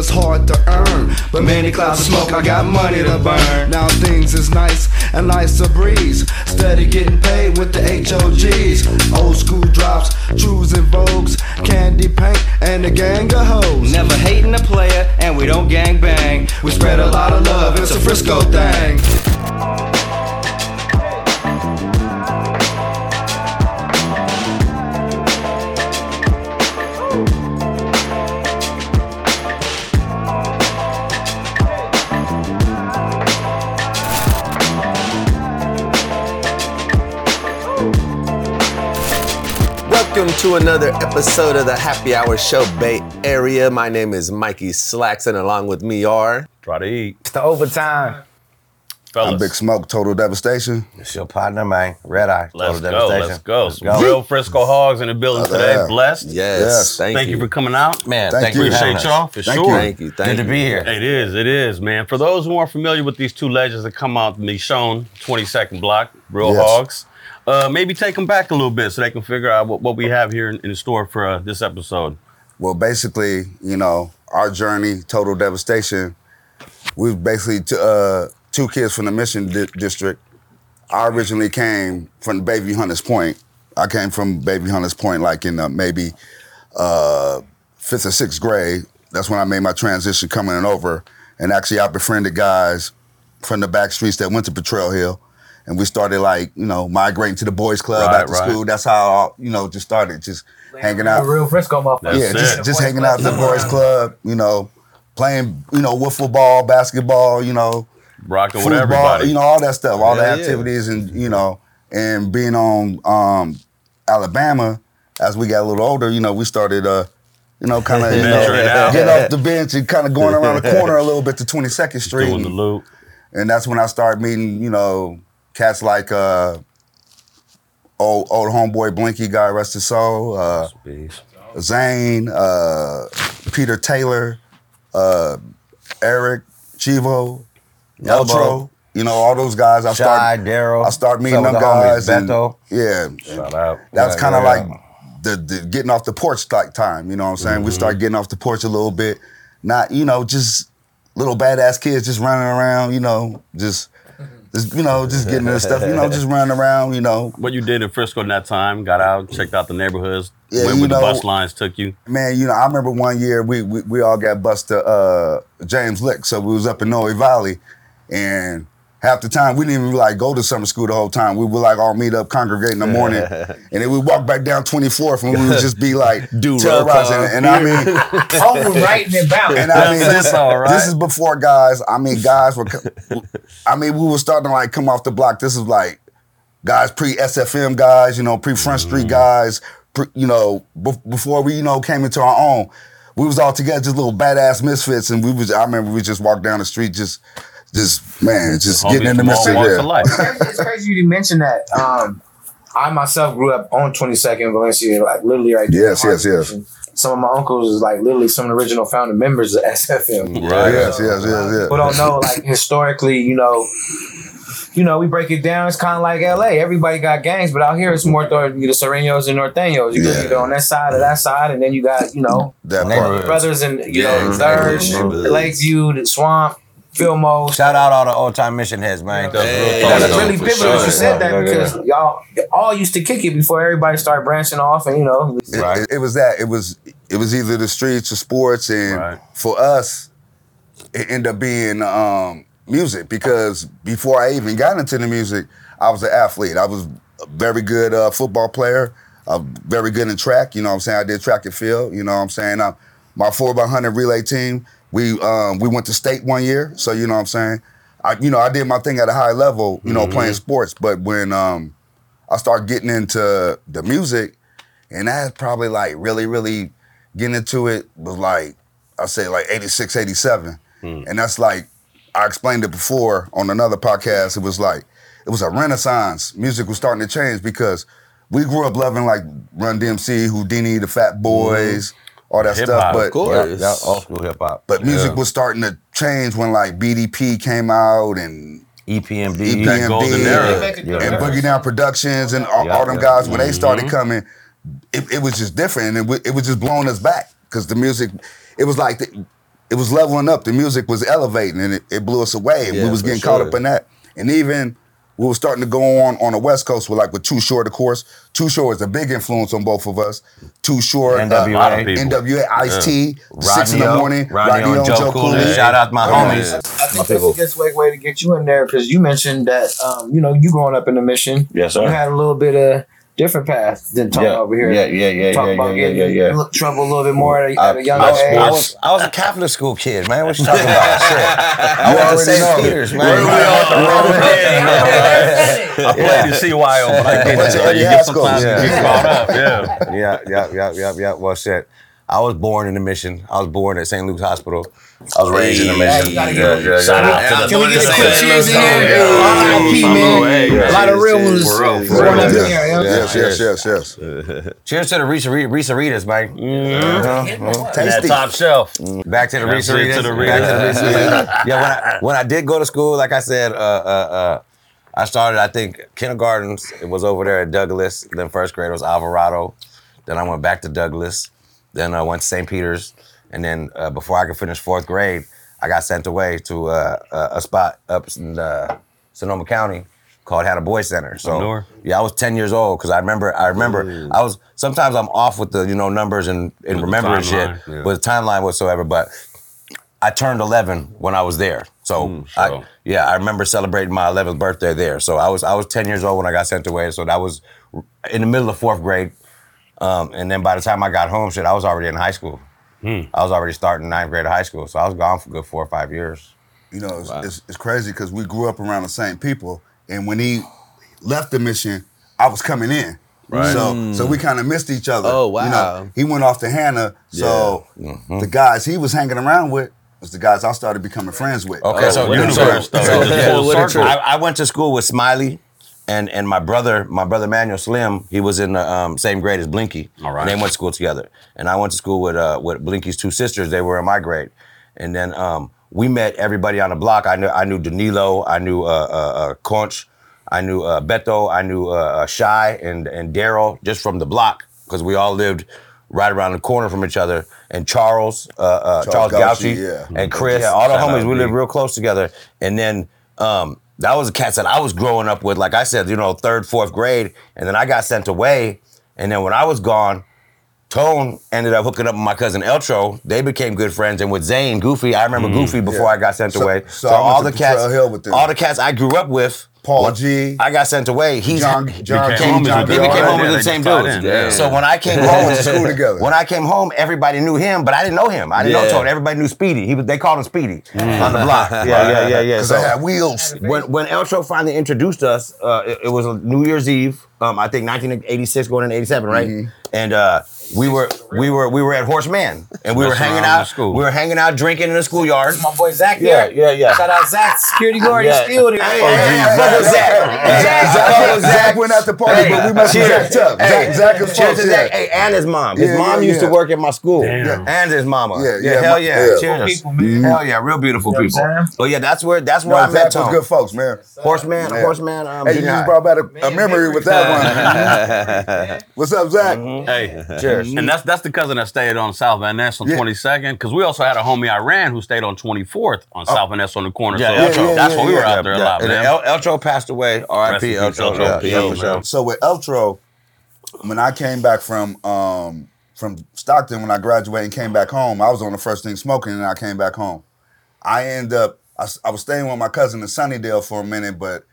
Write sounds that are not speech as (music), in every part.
was hard to earn. But many clouds of smoke, I got money to burn. Now things is nice and life's a breeze. Steady getting paid with the HOGs. Old school drops, trues and vogues, candy paint, and a gang of hoes. Never hating a player, and we don't gang bang. We spread a lot of love, it's a Frisco thing. To another episode of the Happy Hour Show Bay Area. My name is Mikey Slacks, and along with me are Try to eat. It's the overtime. Fellas, I'm Big Smoke, Total Devastation. It's your partner, man. Red Eye. let's Total go. devastation. Let's go. Let's Some go. real Frisco Hogs in the building Oh, today. yeah. Blessed. yes, Yes. thank, Thank you. for coming out. Man, Thank thank, you. you. for having Appreciate us. y'all for Thank sure. you. Thank you, thank Good to be here. It is. It is, man. For those who aren't familiar with these two legends that come out in the shown 22nd block, Real Yes. Hogs, uh, maybe take them back a little bit so they can figure out what, what we have here in, in store for uh, this episode. Well, basically, you know, our journey, Total Devastation, We've basically t- uh, two kids from the Mission di- District. I originally came from Bayview Hunters Point. I came from Bayview Hunters Point like in uh, maybe uh, fifth or sixth grade. That's when I made my transition coming in over. And actually, I befriended guys from the back streets that went to Potrero Hill. And we started like, you know, migrating to the boys club Right, after right. school. That's how, you know, just started just hanging out. real Frisco motherfucker. Yeah, it. just just hanging out at the boys club, you know, playing, you know, wiffle ball, basketball, you know, Rocking with football, everybody. you know, all that stuff, all the Hell yeah. activities, and you know, and being on um, Alabama as we got a little older, you know, we started, uh, you know, kind of you know, Venturing out. getting off the bench and kind of going around the corner a little bit to 22nd Street, Doing the loop. and that's when I started meeting, you know, cats like uh, old old homeboy Blinky, guy rest his soul. Uh. Zane, uh, Peter Taylor, uh, Eric, Chivo. Eltro. You know, all those guys. I Shy, start. I start meeting them the guys. and- yeah, Shout out. that's Yeah, kind of yeah. like the, the getting off the porch like time. You know what I'm saying? We start getting off the porch a little bit. Not, you know, just little badass kids just running around. You know, just. Just, you know, just getting into stuff, you know, just (laughs) running around, you know, What you did in Frisco in that time, got out, checked out the neighborhoods, Yeah, went you where the bus lines took you. Man, you know, I remember one year we we, we all got bused to uh, James Lick, so we was up in Noe Valley, and half the time we didn't even like go to summer school the whole time. We would like all meet up, congregate in the morning, (laughs) and then we walk back down 24th, and we would just be like (laughs) Do roll terrorizing. call. And I mean, (laughs) Oh, we're writing it down. and I mean, this, all right. this is before guys. I mean, guys were. co- I mean, we were starting to like come off the block. This is like guys pre SFM guys, you know, pre Front Street mm-hmm. guys. Pre, you know, bef- before we you know came into our own, we was all together, just little badass misfits, and we was. I remember we just walked down the street, just, just man, just Homies getting in the from midst of walks yeah. life. it's crazy you didn't mention that. Um, I myself grew up on 22nd Valencia, like literally right there. Yes, yes, yes. Some of my uncles is like literally some of the original founding members of SFM. Right. Yes, yes, yes, yes. People don't know, like historically, you know, you know, we break it down. It's kind of like LA. Everybody got gangs, but out here it's more th- the Sureños and Norteños. You Yeah. go either on that side or that side, and then you got you know That part. brothers and you Yeah, know exactly. Third, Neighborhoods. Lakeview, the Swamp, Fillmore. Shout out all the old time mission heads, man. That's real Hey, talk, That's though, really for pivotal that you said that Yeah, yeah, because y'all all used to kick it before everybody started branching off, and you know, It, Right. it, it was that. It was it was either the streets or sports, and Right. for us, it ended up being um, music because before I even got into the music, I was an athlete. I was a very good uh, football player. Uh, very good in track. You know what I'm saying? I did track and field. You know what I'm saying? Uh, my 4 by 100 relay team, we um, we went to state one year. So, you know what I'm saying? I, you know, I did my thing at a high level, you know, playing sports. But when um, I started getting into the music, and that's probably like really, really getting into it was like, I say like 86, 87. And that's like, I explained it before on another podcast. It was like, it was a renaissance. Music was starting to change because we grew up loving like Run DMC, Whodini, the Fat Boys, all that Hip-hop, stuff. of But Of course. Yeah, yeah, old school hip hop. but music was starting to change when like BDP came out and EPMD. EPMD golden era. and, Yeah. and Boogie Down Productions and all, Yeah, all them yeah. guys when they mm-hmm. started coming, it, it was just different and it, wa- it was just blowing us back because the music, it was like the, it was leveling up. The music was elevating, and it, it blew us away. And Yeah, we was for getting caught up in that. And even we were starting to go on on the West Coast with like with Too Short, of course. Too Short is a big influence on both of us. Too Short, NWA. uh, lot of people. NWA, Ice T, Six in the Rodney morning, Rodney O and Joe Cooley. Shout out my homies. I think that's a good way, way to get you in there because you mentioned that um, you know you growing up in the mission. Yes, sir. You sir. had a little bit of different path than talking Yeah, over here. yeah, yeah, yeah, Talk yeah, about yeah, yeah, yeah, yeah. trouble a little bit more at a, I, at a young I- age. I was I was a Catholic school kid, man. What you talking (laughs) about? Shit. I went to St. Peter's, man. We're really off the road. I played the CYO, but I did What's it. You high get school? sometimes you Yeah. get caught up. Yeah. yeah, yeah, yeah, yeah, yeah. Well, shit. I was born in the mission. I was born at St. Luke's Hospital. I was raised in the Hey, mission. you gotta Yeah, yeah, Shout out to the Can we get a St. quick Louis cheers in here? Yeah. R.I.P. man. Hey, A lot of real cheers, ones. For real, for real. in Yes, here, yeah. yes, yes, yes, yes. Cheers to the Risa Risa Ritas, man. And that Tasty. top shelf. Back to the That's Risa Ritas. Back to the Risa Ritas. (laughs) Yeah, when I when I did go to school, like I said, uh, uh, uh, I started. I think kindergarten it was over there at Douglas. Then first grade was Alvarado. Then I went back to Douglas. Then I went to St. Peter's. And then uh, before I could finish fourth grade, I got sent away to uh, a, a spot up in uh, Sonoma County called Hanna Boys Center. So yeah, I was 10 years old because I remember I remember I was sometimes I'm off with the you know numbers and, and remembering shit yeah. with the timeline whatsoever, but I turned 11 when I was there. So Mm, I, yeah, I remember celebrating my 11th birthday there. So I was I was 10 years old when I got sent away. So that was in the middle of fourth grade. Um, and then by the time I got home, shit, I was already in high school. Hmm. I was already starting ninth grade of high school. So I was gone for a good four or five years. You know, it's, it's, it's crazy because we grew up around the same people, and when he left the mission, I was coming in. Right. So, so we kind of missed each other. Oh, You wow. know, he went off to Hanna, so Mm-hmm. the guys he was hanging around with was the guys I started becoming friends with. Okay, Oh, so, what you- a so, universe, though. so- It's a yeah, full what a circle. trip. I, I went to school with Smiley, and and my brother, my brother Manuel Slim, he was in the um, same grade as Blinky. All right. And they went to school together. And I went to school with uh, with Blinky's two sisters. They were in my grade, and then um, we met everybody on the block. I knew I knew Danilo, I knew uh, uh, uh, Conch, I knew uh, Beto, I knew uh, uh, Shy and and Daryl just from the block because we all lived. Right around the corner from each other, and Charles, uh, uh, Charles, Charles Gauchi, Gauchi, yeah. and Chris, yeah, all the homies, we lived real close together. And then um, that was the cats that I was growing up with. Like I said, you know, third, fourth grade, and then I got sent away. And then when I was gone, Tone ended up hooking up with my cousin Eltro. They became good friends, and with Zane, Goofy, I remember Goofy before Yeah. I got sent So- away. so I went to Potrero Hill with them. all the cats I grew up with. Paul when G. I got sent away. He's John, John, became King, homies John with they them. Bjorn. became home with the same just dudes. yeah. So when I came home, went school together. When I came home, everybody knew him, but I didn't know him. I didn't know Yeah. Tone. Everybody knew Speedy. He was, they called him Speedy Mm. on the block. (laughs) Yeah, yeah, yeah, yeah. Because So I had wheels. when when Eltro finally introduced us, uh, it, it was New Year's Eve. Um, I think 1986 going into 87, right? Mm-hmm. And uh, we were we were we were at Horace Mann, and we were hanging out. school. We were hanging out, drinking in the schoolyard. My boy Zach there. Yeah, here. yeah, yeah. Shout out Zach, security guard. Yeah. He's still there. Hey, hey, hey, fuck with Zach. Zach, Zach, Zach, went out the party, but we must Cheers. Zach up. Hey, Zach, Zach is cheers to Zach. Hey, and his mom. His Yeah, mom yeah, used to work at my school. Damn. And his mama. Yeah, yeah, hell yeah. yeah. Cheers. People, man. Hell yeah, real beautiful You know people. what But yeah, that's where that's No, where I Zach met was good folks, man. Horace Mann, Yeah. Horace Mann. Um, Hey, you just brought back a, a memory with that one. (laughs) What's up, Zach? Hey, Cheers. And that's that's the cousin that stayed on South Van Ness on Yeah. 22nd. Because we also had a homie I ran who stayed on 24th on South Van Ness on the corner. Yeah, so yeah, that's, yeah, that's yeah, when we were yeah. out there a lot, And man. El- Eltro passed away. R.I.P. Rest in Eltro. Yeah, Eltro. yeah, Yeah, for sure. So with Eltro, when I came back from um, from Stockton, when I graduated and came back home, I was on the first thing smoking, and I came back home. I end up, I was staying with my cousin in Sunnydale for a minute, but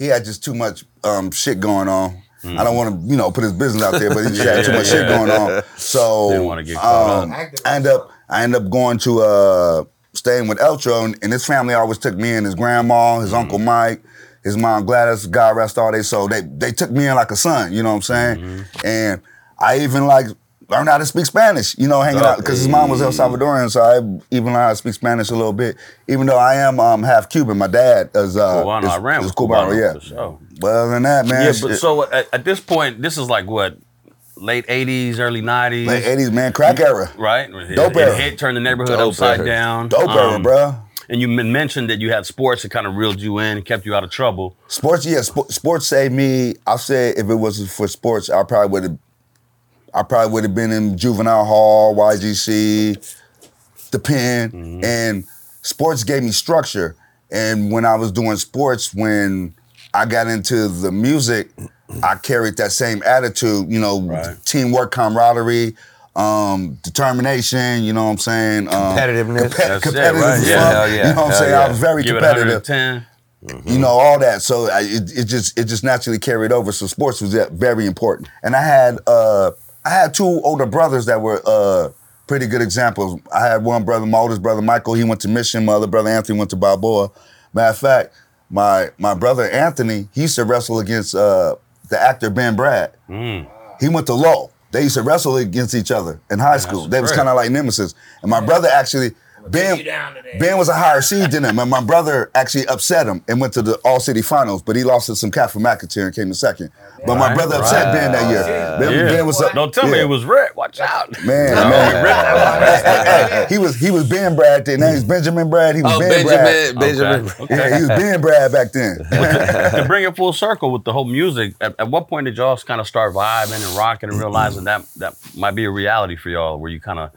he had just too much um, shit going on. I don't want to, you know, put his business out there, but he just had too Yeah, much yeah, shit yeah. going on. (laughs) So Didn't get caught um, up. I end up, I end up going to uh, staying with Eltro, and, and his family always took me and his grandma, his uncle Mike, his mom Gladys, God rest all they So They they took me in like a son, you know what I'm saying? And I even like learned how to speak Spanish, you know, hanging out because his mom was El Salvadorian, so I even learned how to speak Spanish a little bit. Even though I am um, half Cuban, my dad is uh, Cubano, is, I ran is with Cubano, Cubano, yeah. for sure. But other than that, man, Yeah, but shit, so at, at this point, this is like what, late 80s, early 90s? late '80s, man, crack era, Right? Dope it, era. It hit, turned the neighborhood Dope upside era. down. dope era, Um, bro. And you mentioned that you had sports that kind of reeled you in and kept you out of trouble. Sports, yeah, sp- sports saved me. I'll say if it wasn't for sports, I probably would have. I probably would have been in juvenile hall, YGC, the pen, and sports gave me structure. And when I was doing sports, when I got into the music, (clears throat) I carried that same attitude, you know, Right. teamwork, camaraderie, um, determination, you know what I'm saying? Um, Competitiveness. compe- That's it, competitive right? Yeah, hell yeah, You know what I'm hell saying? yeah. I was very Give it competitive 110. you know all that so I, it, it just it just naturally carried over so sports was very important and i had uh i had two older brothers that were uh pretty good examples i had one brother my oldest brother michael he went to mission my other brother anthony went to balboa matter of fact my my brother anthony he used to wrestle against uh the actor ben Bratt he went to Lowell. They used to wrestle against each other in high school. They was kind of like nemesis. And my brother actually, Ben, Ben was a higher seed than him. And my brother actually upset him and went to the All City Finals, but he lost to some cat from McAteer and came in second. But my Right, brother upset right. Ben that year. Ben, Yeah. ben was up. Don't tell me it was Rick. Watch out. Man, (laughs) man. Hey, hey, he was he was Ben Bratt then. Now he's Benjamin Bratt. He was Oh, Ben Benjamin, Bratt. Benjamin. Okay. Yeah, he was Ben Bratt back then. (laughs) to bring it full circle with the whole music, at, at what point did y'all kind of start vibing and rocking and realizing that that might be a reality for y'all, where you kind of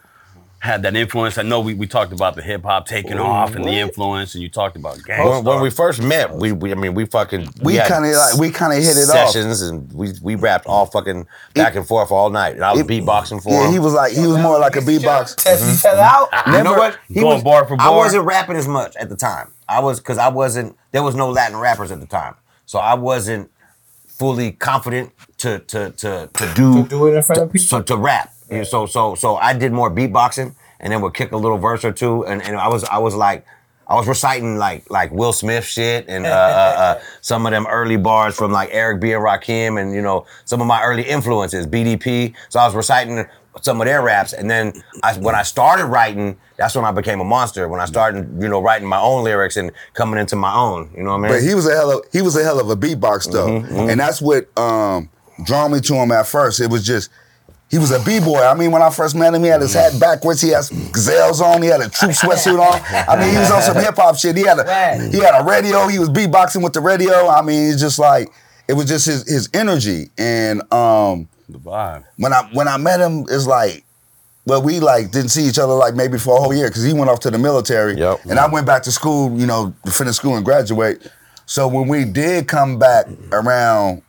had that influence? I know we, we talked about the hip hop taking off and the influence, and you talked about When, gangsta. when we first met, we, we I mean we fucking We had kind of like we kind of hit it off. sessions and we we rapped all fucking back and forth all night. And I was It- beatboxing for Yeah, him. he was like he was more like a beatbox. Test each other mm-hmm. out. you know what? He Going was, bar for bar. I wasn't rapping as much at the time. I was because I wasn't. There was no Latin rappers at the time, so I wasn't fully confident to to to to do To do it in front of people. so to rap. So so so I did more beatboxing and then would kick a little verse or two and, and I was I was like I was reciting like like Will Smith shit and uh, uh, uh, (laughs) some of them early bars from like Eric B and Rakim and you know some of my early influences BDP. So I was reciting some of their raps and then I, when I started writing, that's when I became a monster. When I started you know writing my own lyrics and coming into my own. You know what I mean? But he was a hell of he was a hell of a beatbox though, Mm-hmm, and that's what um, drew me to him at first. It was just he was a b boy. I mean, when I first met him, he had his hat backwards. He had gazelles on. He had a troop sweatsuit on. I mean, he was on some hip hop shit. He had a he had a radio. He was beatboxing with the radio. I mean, it's just like it was just his his energy. And um, the vibe. when I when I met him, it's like. Well, we like didn't see each other like maybe for a whole year because he went off to the military, Yep. and I went back to school, you know, to finish school and graduate. So when we did come back around,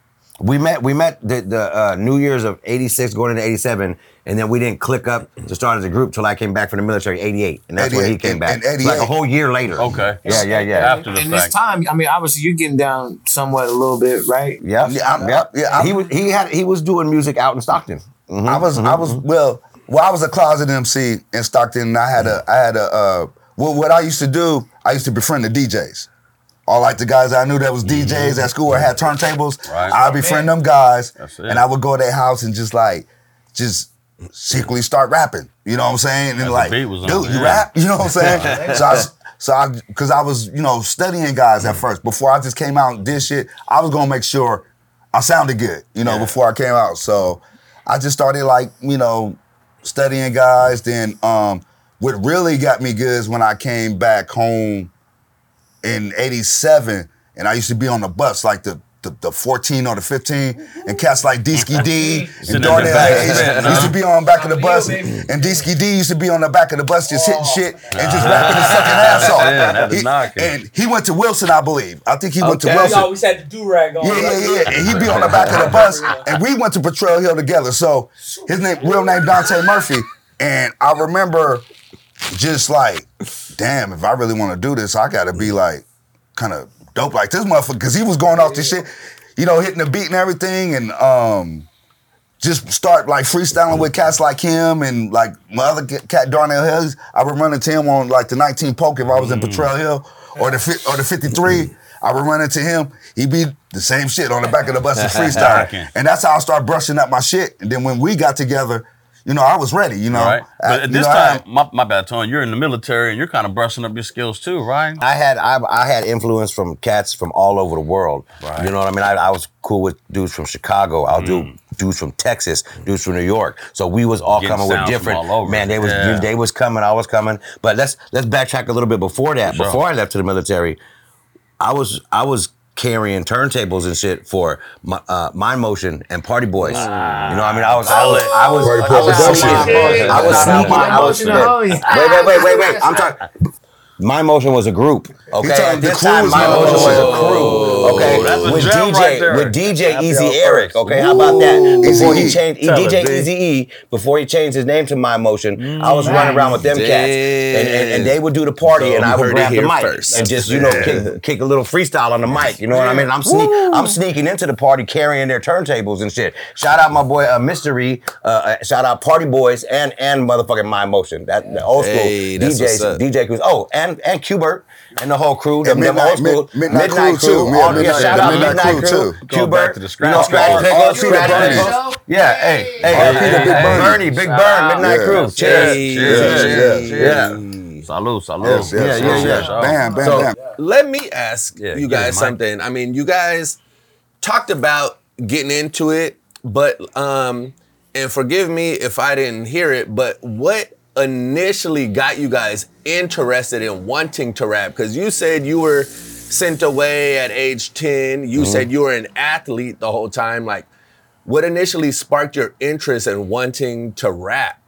We met we met the, the uh, New Year's of '86 going into '87, and then we didn't click up to start as a group till I came back from the military '88, and that's when he came and- back. and Like a whole year later. Okay. Yeah, yeah, yeah. After the In this time, I mean, obviously you're getting down somewhat a little bit, right? Yep. Yeah, I'm- yep. yeah, I'm- he was he had he was doing music out in Stockton. Mhm. I was I was well well I was a closet MC in Stockton and I had a I had a uh well what I used to do I used to befriend the DJs. All like the guys I knew that was DJs at school or had turntables. Right. I'd befriend them guys and I would go to their house and just like just secretly start rapping. You know what I'm saying? And like, was on, dude, you yeah. rap? You know what I'm saying? (laughs) so I so I because I was, you know, studying guys at first. Before I just came out and did shit, I was gonna make sure I sounded good, you know, before I came out. So I just started like, you know, studying guys. Then um, what really got me good is when I came back home in 87 and I used to be on the bus like the the, the 14 or the 15 and cats like Deesky D (laughs) Sitting in and the Darnell Hayes (laughs) man, used to be on back of the bus baby. and Deesky D used to be on the back of the bus just hitting oh. shit and just ah. rapping his fucking ass (laughs) off. Yeah, that is He- knocking. and he went to Wilson, I believe. I think he went to Wilson. We always had the do rag on. Yeah, yeah, yeah. And he'd be on the back of the bus. And we went to Potrero Hill together. So his name, real name Dante Murphy. And I remember just like, damn, if I really want to do this, I gotta be like kind of dope like this motherfucker. Cause he was going off this shit, you know, hitting the beat and everything. And um just start like freestyling with cats like him and like my other cat Darnell Hills. I would run into him on like the 19 Polk if I was in Potrero Hill or the or the 53. I would run into him. He'd be the same shit on the back of the bus and (laughs) freestyle. and that's how I start brushing up my shit. And then when we got together, you know, I was ready. You know, Right. I- But at you this know, I- time, my, my bad, Tony, you're in the military and you're kind of brushing up your skills too, right? I had I, I had influence from cats from all over the world. Right. You know what I mean? I, I was cool with dudes from Chicago. I'll do dudes from Texas, dudes from New York. So we was all Mm. Getting coming with sounds from different. all over. Man, they was Yeah. they was coming. I was coming. But let's let's backtrack a little bit before that. Sure. Before I left to the military, I was I was carrying turntables and shit for my, uh, Mind Motion and Party Boys. You know, what I mean, I was, I was, I was, Party I Boy was Production. sneaking, I was Shout out sneaking, Mind I was, Motion, homies. wait, wait, wait, wait, wait. I'm talking. My Motion was a group. Okay, talking the this time, My. Motion was a crew. Okay, that's with DJ right there. with DJ Easy Eric. first. Okay, how about that? Before he Easy E. changed Tell DJ it, Easy E, before he changed his name to My Motion, I was running around with them cats, and, and, and they would do the party, So and I would grab the mic first. and just you know kick, kick a little freestyle on the mic. You know what I mean? I'm sneak, I'm sneaking into the party carrying their turntables and shit. Shout out my boy uh, Mystery. Uh, uh, shout out Party Boys and and motherfucking My Motion. That the old school Hey, that's DJs. DJ crews. Oh, and and Qbert and the whole crew. Them, And them Midnight- old school Mid- Midnight Crew, too. All- Yeah, yeah, Midnight- shout out Midnight Midnight Crew, Crew. too. Going Qbert. to the You know, scratch pickles, scratch pickles. Yeah, hey, hey, R.I.P. to hey, Big hey, Bernie. Bernie, Big Burn, Midnight Crew. Cheers. Cheers. Cheers. Cheers. Yeah. Salute, salute. Yes, yes, Yeah, yes, yeah, yes. yeah. Bam, bam, So bam. let me ask Yeah, you guys something. I mean, you guys talked about getting into it, but um, and forgive me if I didn't hear it, but what initially got you guys interested in wanting to rap? Because you said you were sent away at age 10. You mm-hmm. said you were an athlete the whole time. Like, what initially sparked your interest in wanting to rap?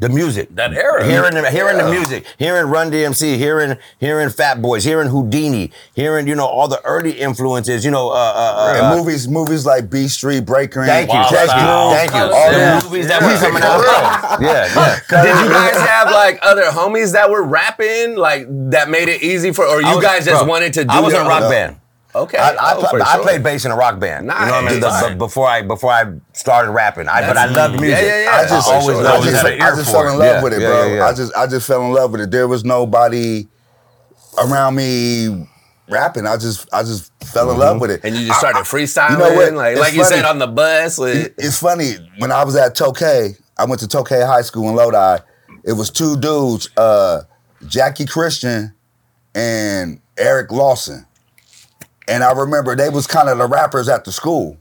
The music. That era. Hearing the, hearing the music, hearing Run DMC, hearing hearing Fat Boys, hearing Whodini, hearing you know all the early influences. You know, uh, uh, And uh, movies, movies like B Street, Breaker, Thank you, Wild thank you, thank you. All Yeah. the movies that were coming out. (laughs) Yeah, yeah. Did you guys have like other homies that were rapping, like that made it easy for, or you was- guys just bro, wanted to do? I was in a rock band. Okay, I, I, Oh, pl- I sure. played bass in a rock band. You know what I mean? The- but before I before I started rapping, I, but I loved music. yeah, yeah, yeah. I just, I always I loved just, it. I just fell in love Yeah, with it, bro. yeah, yeah. I just, I just fell in love with it. There was nobody around me rapping. I just, I just fell in Mm-hmm. love with it. and you just started I- I- freestyling, You know what? like like you said on the bus. With, It's funny when I was at Tokay. I went to Tokay High School in Lodi. It was two dudes, uh, Jackie Christian and Eric Lawson. And I remember they was kind of the rappers at the school.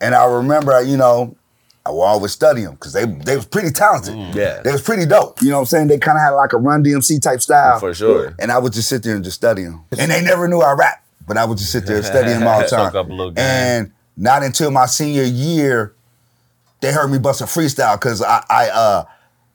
And I remember, you know, I would always study them because they they was pretty talented. Yeah. they was pretty dope. You know what I'm saying? They kind of had like a Run DMC type style. For sure. And I would just sit there and just study them. And they never knew I rap, but I would just sit there and study them all the (laughs) time. Soak up a little game. And not until my senior year, they heard me bust a freestyle because I, I uh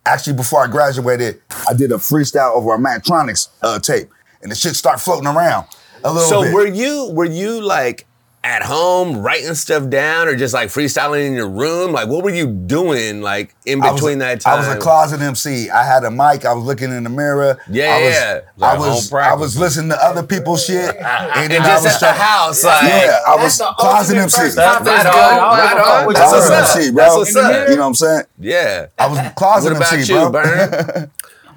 actually before I graduated, I did a freestyle over a Mantronix uh, tape, and the shit start floating around a little so bit. were you were you like at home writing stuff down, or just like freestyling in your room? Like, what were you doing like in I was between that time? I was a closet MC. I had a mic. I was looking in the mirror. Yeah, I was, yeah. I Like was, home. I was listening to other people's shit, (laughs) and, and then I was at the house, like Yeah, I was the closet MC. first Right on, dog. I don't right give a fuck on. That's you what's up. MC, bro. That's what's up. You know what I'm saying? yeah. I was closet What about MC, you, bro. (laughs)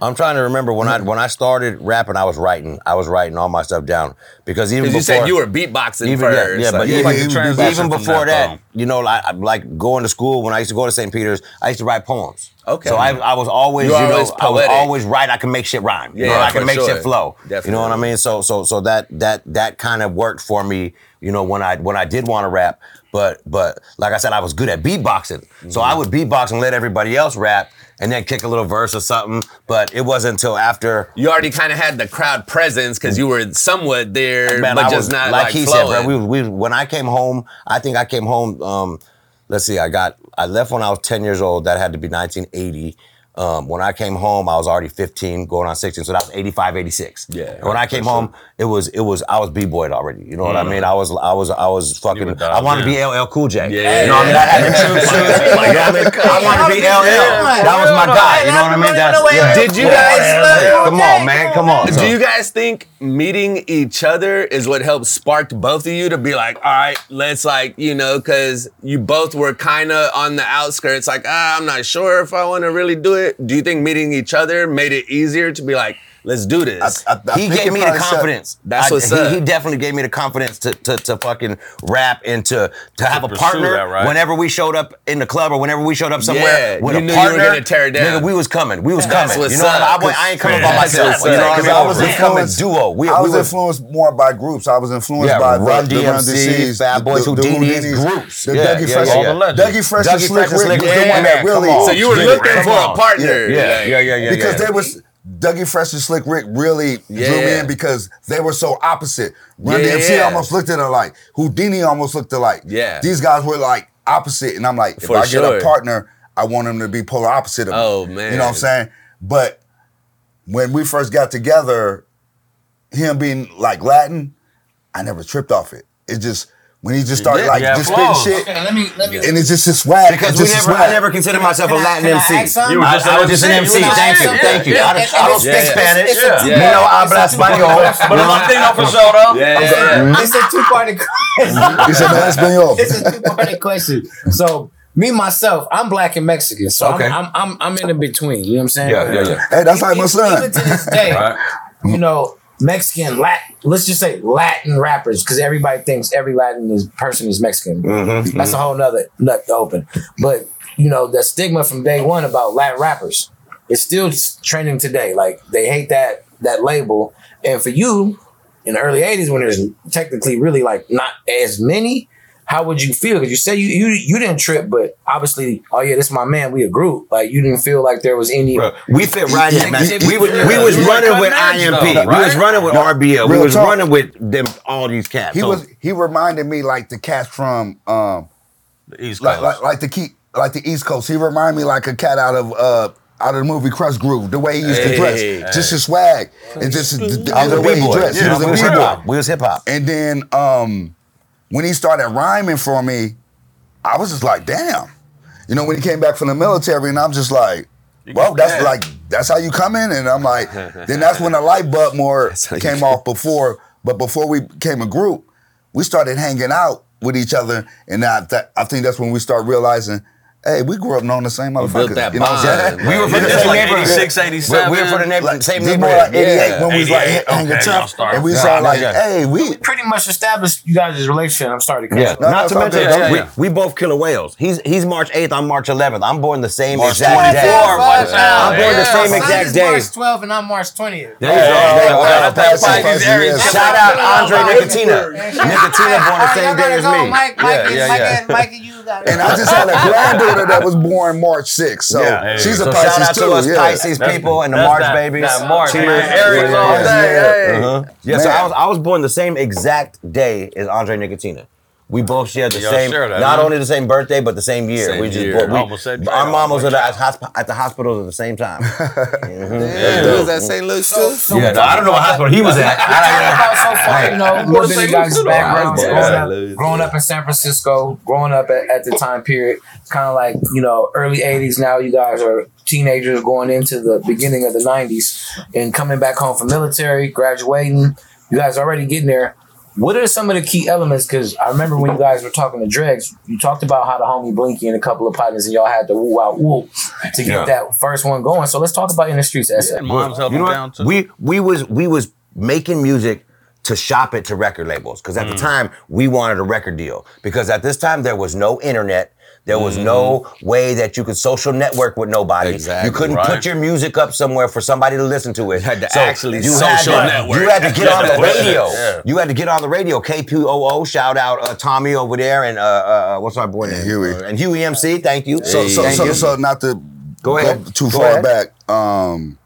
I'm trying to remember when I when I started rapping, I was writing. I was writing all my stuff down because even before you said you were beatboxing even first. yeah, yeah, but like- Yeah, even, yeah, he was transition beatboxing. even before that, you know, like, like going to school when I used to go to St. Peter's, I used to write poems. Okay. So I, I was always, You you, know, always I was always right. I can make shit rhyme. You know, Yeah, I can make sure. shit flow. Definitely. You know what I mean? So so so that that that kind of worked for me. You know, when I when I did want to rap, but but like I said, I was good at beatboxing. So I mm-hmm. would beatbox and let everybody else rap, and then kick a little verse or something. But it wasn't until after you already kind of had the crowd presence because you were somewhat there, Man, but I just was, not like, like, he flowing. said, bro. We, we when I came home, I think I came home. Um, let's see, I got I left when I was ten years old. That had to be 1980. Um, when I came home, I was already 15, going on 16. So that was 85, 86. Yeah, And when I came home, it was it was I was b boyed already. You know what I mean? I was I was I was fucking. were I wanted to be dialed LL Cool J. Yeah. You know what I mean? I had the true shoes. Like, you I wanted to be LL. That was my guy. You know what I mean? That's. Did you guys? Come on, man. Come on. Do you guys think meeting each other is what helped spark both of you to be like, all right, let's like, you know, because you both were kind of on the outskirts, like, ah, I'm not sure if I want to really do it. Do you think meeting each other made it easier to be like, let's do this? I- I he gave me the probably set- confidence. That's I- what's he, up. he definitely gave me the confidence to to, to fucking rap and to to have a partner. that, right? Whenever we showed up in the club or whenever we showed up somewhere Yeah, with you a knew you were partner, gonna tear it down. Nigga, we was coming. We was That's coming. what's you know what I up. mean? I, I ain't coming by myself. what's You know up. what I mean? I I was was coming influenced- duo. We, I was influenced more by groups. I was influenced by Run the, the Run DMC, DCs, Fat the- Boys, the, the Whodinis, Whodinis, groups. The Yeah, Dougie yeah, Fresh, yeah, All the legends. Dougie Fresh Dougie and Slick Fresh and Rick Slick was Rick. the one Yeah, that come really. on. so you were Nigga, looking come for on. a partner. Yeah, like- yeah, yeah, yeah. because yeah. they was Dougie Fresh and Slick Rick really drew me in because they were so opposite. Run Yeah, DMC yeah. almost looked at alike. Whodini almost looked alike. Yeah. These guys were like opposite. And I'm like, if For I get a partner, I want him to be polar opposite of me. Oh, man. You know what I'm saying? But when we first got together, him being like Latin, I never tripped off it. It just when he just started did. like Yeah, just flows. spitting shit, Okay, let me let me. and it's just his swag. Because it's we just his never, I never considered myself a Latin I MC. ask? You were just I, I was just an MC. were Thank you, thank you. yeah. I don't, I don't speak yeah. Spanish. It's a- Me no habla español. But the one thing though for sure though. Yeah, yeah, yeah. It's a two party question. He said, "No, Espanol." it's a two party question. So me myself, I'm black and Mexican, so Okay. I'm, I'm I'm I'm in the between. You know what I'm saying? Yeah, yeah, yeah. Hey, that's like my son. Even to this day, Right. you know, Mexican, Latin, let's just say Latin rappers, because everybody thinks every Latin is, person is Mexican. Mm-hmm. That's a whole nother nut to open. But, you know, the stigma from day one about Latin rappers, it's still trending today. Like, they hate that that label. And for you, in the early 80s, when there's technically really like not as many, how would you feel? Because you said you, you you didn't trip, but obviously, oh yeah, this is my man. We a group. Like you didn't feel like there was any. We fit right in, man. We, was- we was running with cutting IMP. though, We was running with RBL. We was talk. running with them all these cats. He So- was he reminded me like the cats from um The East like Coast. like, like the key like the East Coast. He reminded me like a cat out of uh out of the movie Krush Groove. The way he used to dress, hey. just his swag, and just the, the, I was the way he dressed. Yeah, he was was a hip b-boy. hop. We was hip hop. And then um when he started rhyming for me, I was just like, damn. You know, when he came back from the military, and I'm just like, well, that's that. like that's how you come in, and I'm like, (laughs) then that's when the light bulb more came off before, but before we became a group, we started hanging out with each other, and I, th- I think that's when we start realizing, hey, we grew up knowing the same motherfuckers. built that you know what I'm bond. saying? We were from the same neighborhood. 86, 87. We were from the neighborhood, Like, same neighborhood. like 88 Yeah. when we was like 88, hanging okay, y'all tough, started. and we Yeah, saw like, hey, we pretty much established you guys' relationship. I'm sorry to cut Yeah. No, not to mention good. Yeah, yeah, we, we both killer whales. He's he's March 8th, I'm March 11th. I'm born the same March exact 24, day. March I'm born the Yeah. same Mine exact is day. March 12th and I'm March 20th. There you go. Yeah, There you go. yeah, That's yeah, Pisces. yeah, yeah. Shout out Andre Nickatina. Nickatina born the same day as me. Mike, Mike, Yeah, yeah, Mike, yeah. and- Mike, and you got And I just had a (laughs) granddaughter that was born March 6th. So Yeah. she's a Pisces shout out too. to us yeah. Pisces people and the March that- babies. that March, Cheers. Aries Yeah, all day, yeah. hey. Uh-huh. Yeah, so I was I was born the same exact day as Andre Nickatina. We both shared the Y'all same, share that, not huh? only the same birthday, but the same year. Same we just year. bought- we- Almost said our Drake. mom was at the, at hosp- at the hospitals at the same time. (laughs) Mm-hmm. Yeah, who was that St. Louis too? yeah, no, I don't know what hospital he was at. about so far, you know, a little bit of you guys' St. Louis. backgrounds, Yeah, growing up, growing up in San Francisco, growing up at, at the time period, kind of like, you know, early 80s. Now you guys are teenagers going into the beginning of the 90s and coming back home from military, graduating. You guys already getting there. What are some of the key elements? Because I remember when you guys were talking to Dregs, you talked about how the homie Blinky and a couple of partners and y'all had to woo out woo to get Yeah. that first one going. So let's talk about in the streets. SF. And mom's helping you know down what? too. We we was we was making music to shop it to record labels because at the mm. time we wanted a record deal because at this time there was no internet. There was no way that you could social network with nobody. Exactly, you couldn't right. put your music up somewhere for somebody to listen to it. You had to actually you social had to, network. You had to get on the (laughs) radio. Yeah. You had to get on the radio. KPOO, shout out uh, Tommy over there and uh, uh, what's our boy name? Huey. Uh, and Huey MC. Thank you. So, so, Thank so, you. so not to Go ahead. too Go far ahead. back. Um,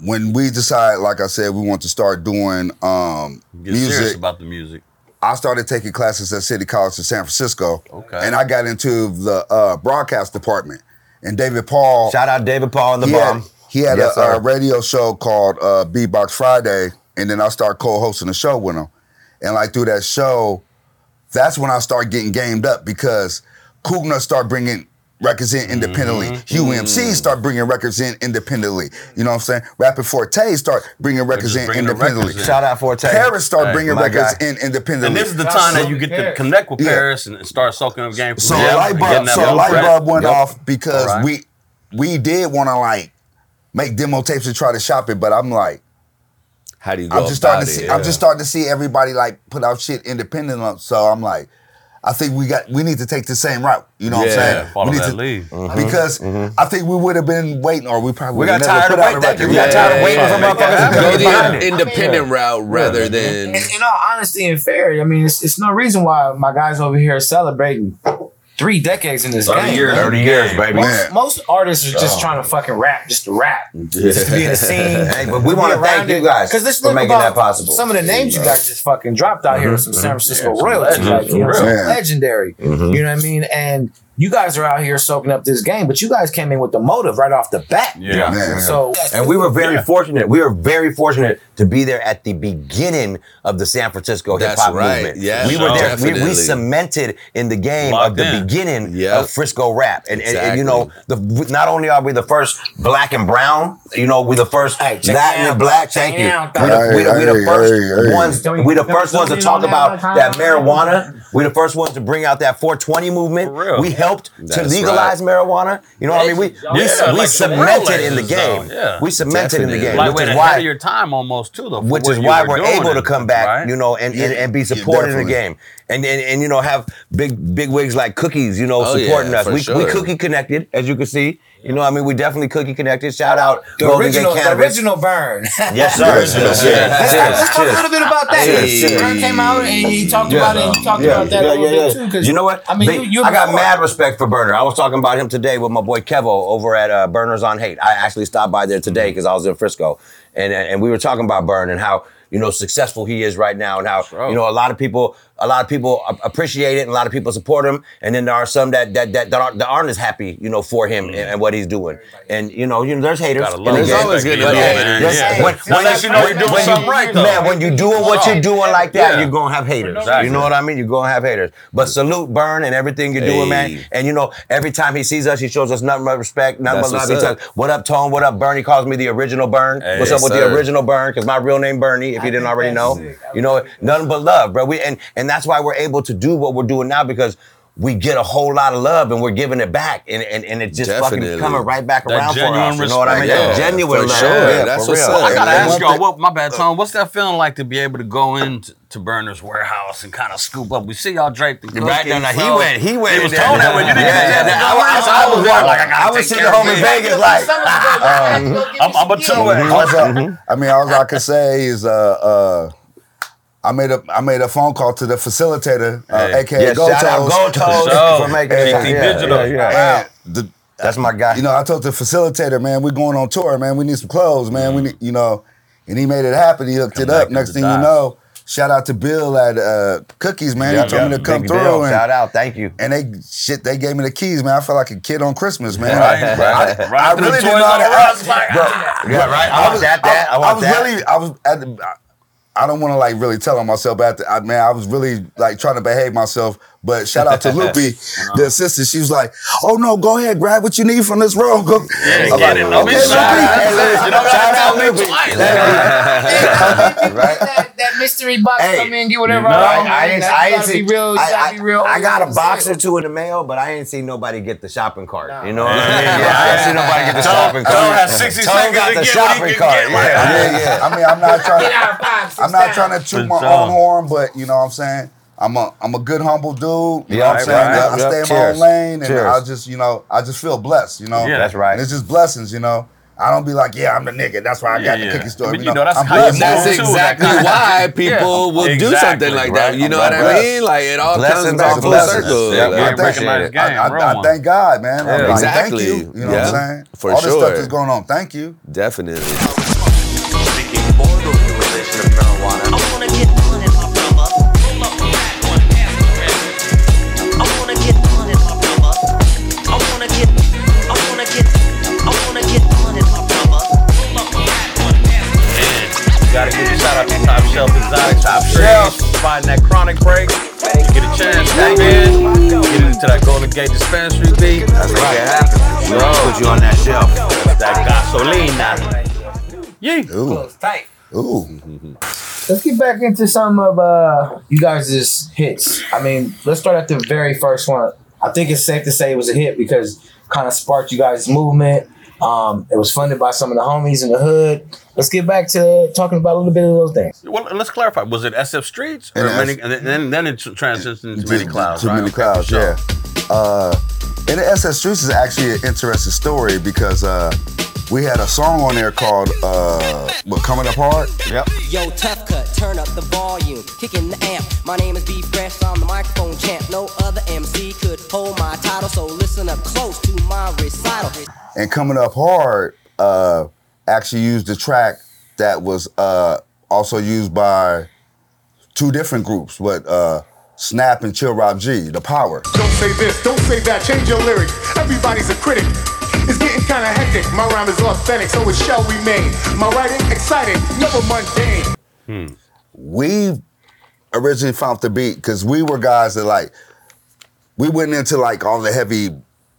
when we decide, like I said, we want to start doing um, music, about the music. I started taking classes at City College in San Francisco. Okay. And I got into the uh, broadcast department. And David Paul, Shout out David Paul and the he bomb. had, he had Yes, a, a radio show called uh, Beatbox Friday, and then I started co-hosting the show with him. And like through that show, that's when I started getting gamed up because Cougnut started bringing records in independently. Mm-hmm. UMC start bringing records in independently. You know what I'm saying? Rappin' 4-Tay start bringing records in bringing independently. records in. Shout out 4-Tay. Paris start Hey, bringing my records guy. in independently. And this is the time that you get to connect with Yeah. Paris and start soaking up game So them a light bulb, so a light bulb went Yep. off because Alright. we we did want to like make demo tapes and try to shop it, but I'm like, How do you go I'm just starting to see, it? I'm just starting to see everybody like put out shit independent. So I'm like, I think we got we need to take the same route. You know what I'm saying? Follow we need that to, lead. Mm-hmm. because mm-hmm. I think we would have been waiting, or we probably We got would've tired never of put out waiting. a Thank record. We got tired yeah, of waiting yeah. for motherfuckers to Go get the behind it. independent route rather than in, in all honesty and fair, I mean, it's, it's no reason why my guys over here are celebrating three decades in this 30 game. years. man. 30 years, baby. Most, most artists are just oh. trying to fucking rap, just to rap, (laughs) just to be in the scene. Hey, but we wanna thank you guys because this for look making about that possible. Some of the names you guys just fucking dropped out here with some mm-hmm. San Francisco some royalty, legends, like, you know, for some real. Yeah. legendary. You mm-hmm. know what I mean? And you guys are out here soaking up this game, but you guys came in with the motive right off the bat. Yeah. Man. So And we were very Yeah. fortunate. We were very fortunate to be there at the beginning of the San Francisco hip hop right. movement. Yeah, we were there. We, we cemented in the game Locked of the in. beginning Yep. of Frisco rap. And, and, and, you know, the not only are we the first black and brown, you know, we the first Hey, check Latin it out, and black. check Thank you. We the, we the, we the first hey, hey. ones. Don't We the first ones to talk about that marijuana. We the first ones to bring out that 420 movement. For real. We helped to That's legalize marijuana. You know what I mean? We oh, we, Yeah, we like some cemented in the game. yeah. We cemented in the game, Like which wait is why your time almost too, though. which is why were we're doing able to come back, right? you know, and, and, and be Yeah, supported in the game. And, and and you know have big big wigs like Cookies, you know, Oh, supporting yeah, us. for We we cookie connected, as you can see. You know, I mean, we definitely cookie connected. Shout out the Golden original, Gate the original burn. (laughs) Yes, sir. Yes, Cheers, yes, cheers, yes. cheers, Let's talk a little bit about that. Hey. Burn came out and he talked about it. And he talked Yeah, about that yeah, a little yeah, bit yeah. too. 'cause, You know what? I mean, Big- you, you I got before- mad respect for Burner. I was talking about him today with my boy Kevo over at uh, Burners on Haight. I actually stopped by there today because I was in Frisco, and and we were talking about Burn and how you know successful he is right now, and how you know a lot of people a lot of people appreciate it, and a lot of people support him, and then there are some that that that, that, aren't, that aren't as happy, you know, for him and, and what he's doing, and you know, you know, there's haters. Gotta in love the it. game. There's always gonna But be hey, haters. yes, Yeah. when- lets you know you're doing something right, though. Man, when you're doing what you're doing like that, Yeah. you're gonna have haters. Exactly. You know what I mean? You're gonna have haters. But salute Burn and everything you're doing, man. And you know, every time he sees us, he shows us nothing but respect, nothing That's but love. He tells, what up, Tone? What up, Burn? He calls me the original Burn. Hey, What's up yes, with sir. the original Burn? Because my real name Bernie, if you didn't already know. You know, nothing but love, bro. We and and that's why we're able to do what we're doing now because we get a whole lot of love and we're giving it back and and, and it's just Definitely. fucking coming right back That around for genuine us. You know what I mean? respect, That genuine for love. sure. Yeah, That's for what's real. up. I gotta ask y'all, what my bad, Tom. What's that feeling like to be able to go into to Burner's warehouse and kind of scoop up? We see y'all draped in Right, no, no, he so- went, he went. He was there. told that way. You didn't yeah, get yeah, that. yeah. I, was- I, was, I was like, I gotta I was take sitting care home of in. Vegas like, Um, I'm, I'm a two. All I- I mean, all I can say is, uh, uh, I made a I made a phone call to the facilitator, uh, Hey. aka yeah, Go shout out Toes. Go Toes sure. for making it. T Yeah, Digital. yeah, yeah. And the, That's my guy. you know, I told the facilitator, man, we're going on tour, man. We need some clothes, man. We need, you know, and he made it happen. He hooked Come it up. Next the thing you know, shout out to Bill at uh, Cookies, man. Yeah, he told yeah, me to come big through. deal. And, Shout out, thank you. and they shit, they gave me the keys, man. I felt like a kid on Christmas, man. Right, I, right. I, Right I after really didn't know how R to Us, like, Yeah, right. I want that, that. I was that. really, I was at the, I don't want to like really tell on myself, but the, I, man, I was really like trying to behave myself. But shout out to (laughs) Loopy, the assistant. She was like, "Oh no, go ahead, grab what you need from this room." (laughs) Go. Yeah, I'm get like, it. Don't be "Okay. Loopy." Hey, listen, you don't gotta tell me twice. (laughs) right? that, that mystery box Hey, come in, get whatever. No, I, I, I ain't, I ain't gotta see, real. I, gotta I, be real. I got a box or two in the mail, but I ain't seen nobody get the shopping cart. You know what I mean? Yeah. Yeah, I ain't seen nobody get the Tone- shopping Tone cart. has 60 Tone seconds got the get what he shopping cart. Yeah. Yeah, yeah. I mean, I'm not trying. Get out of box. I'm not trying to toot my own horn, but you know what I'm saying. I'm a I'm a good humble dude. You Yeah, know what I'm saying? right, I yeah. stay in my Cheers. own lane, and Cheers. I just you know I just feel blessed. You know, Yeah. That's right. And it's just blessings. You know, I don't be like, yeah, I'm the nigga. That's why I got Yeah, the yeah. cookie store. I mean, you you know, that's I'm how you. That's Too, that exactly kind why (laughs) people Yeah, will do something like that. right? You know I'm what I mean? Like it all Blessings comes back on full circle. Yeah, Like, I thank, recognized game, I, I, real I one. thank God, man. Yeah. like, Exactly. Thank you. You know Yeah. what I'm saying? For sure. All this stuff that's going on. Thank you. Definitely. Shelf Exotics. Top Shelf. Find that chronic break. You get a chance, step in. Get into that Golden Gate dispensary beat. That's right. Bro. Put you on that shelf. That gasolina. Yee. Ooh, Tight. ooh. Let's get back into some of uh you guys' hits. I mean, let's start at the very first one. I think it's safe to say it was a hit because kind of sparked you guys' movement. Um, it was funded by some of the homies in the hood. Let's get back to talking about a little bit of those things. Well, let's clarify. Was it SF Streets or And many? S- And then, and then it transitioned into many clouds. To right? many Okay, clouds, for sure. yeah. Uh, and the SF Streets is actually an interesting story because uh, we had a song on there called uh, "What Coming Apart." Yep. Yo, tough cut, turn up the volume, kicking the amp. My name is B Fresh, I'm the microphone champ. No other MC could hold my title, so listen up close to my recital. and coming up hard uh, actually used the track that was uh, also used by two different groups, but uh, Snap and Chill Rob G, The Power. Don't say this, don't say that, change your lyrics. Everybody's a critic. It's getting kinda hectic. My rhyme is authentic, so it shall remain. My writing exciting, never mundane. Hmm. we originally found the beat because we were guys that like we went into like all the heavy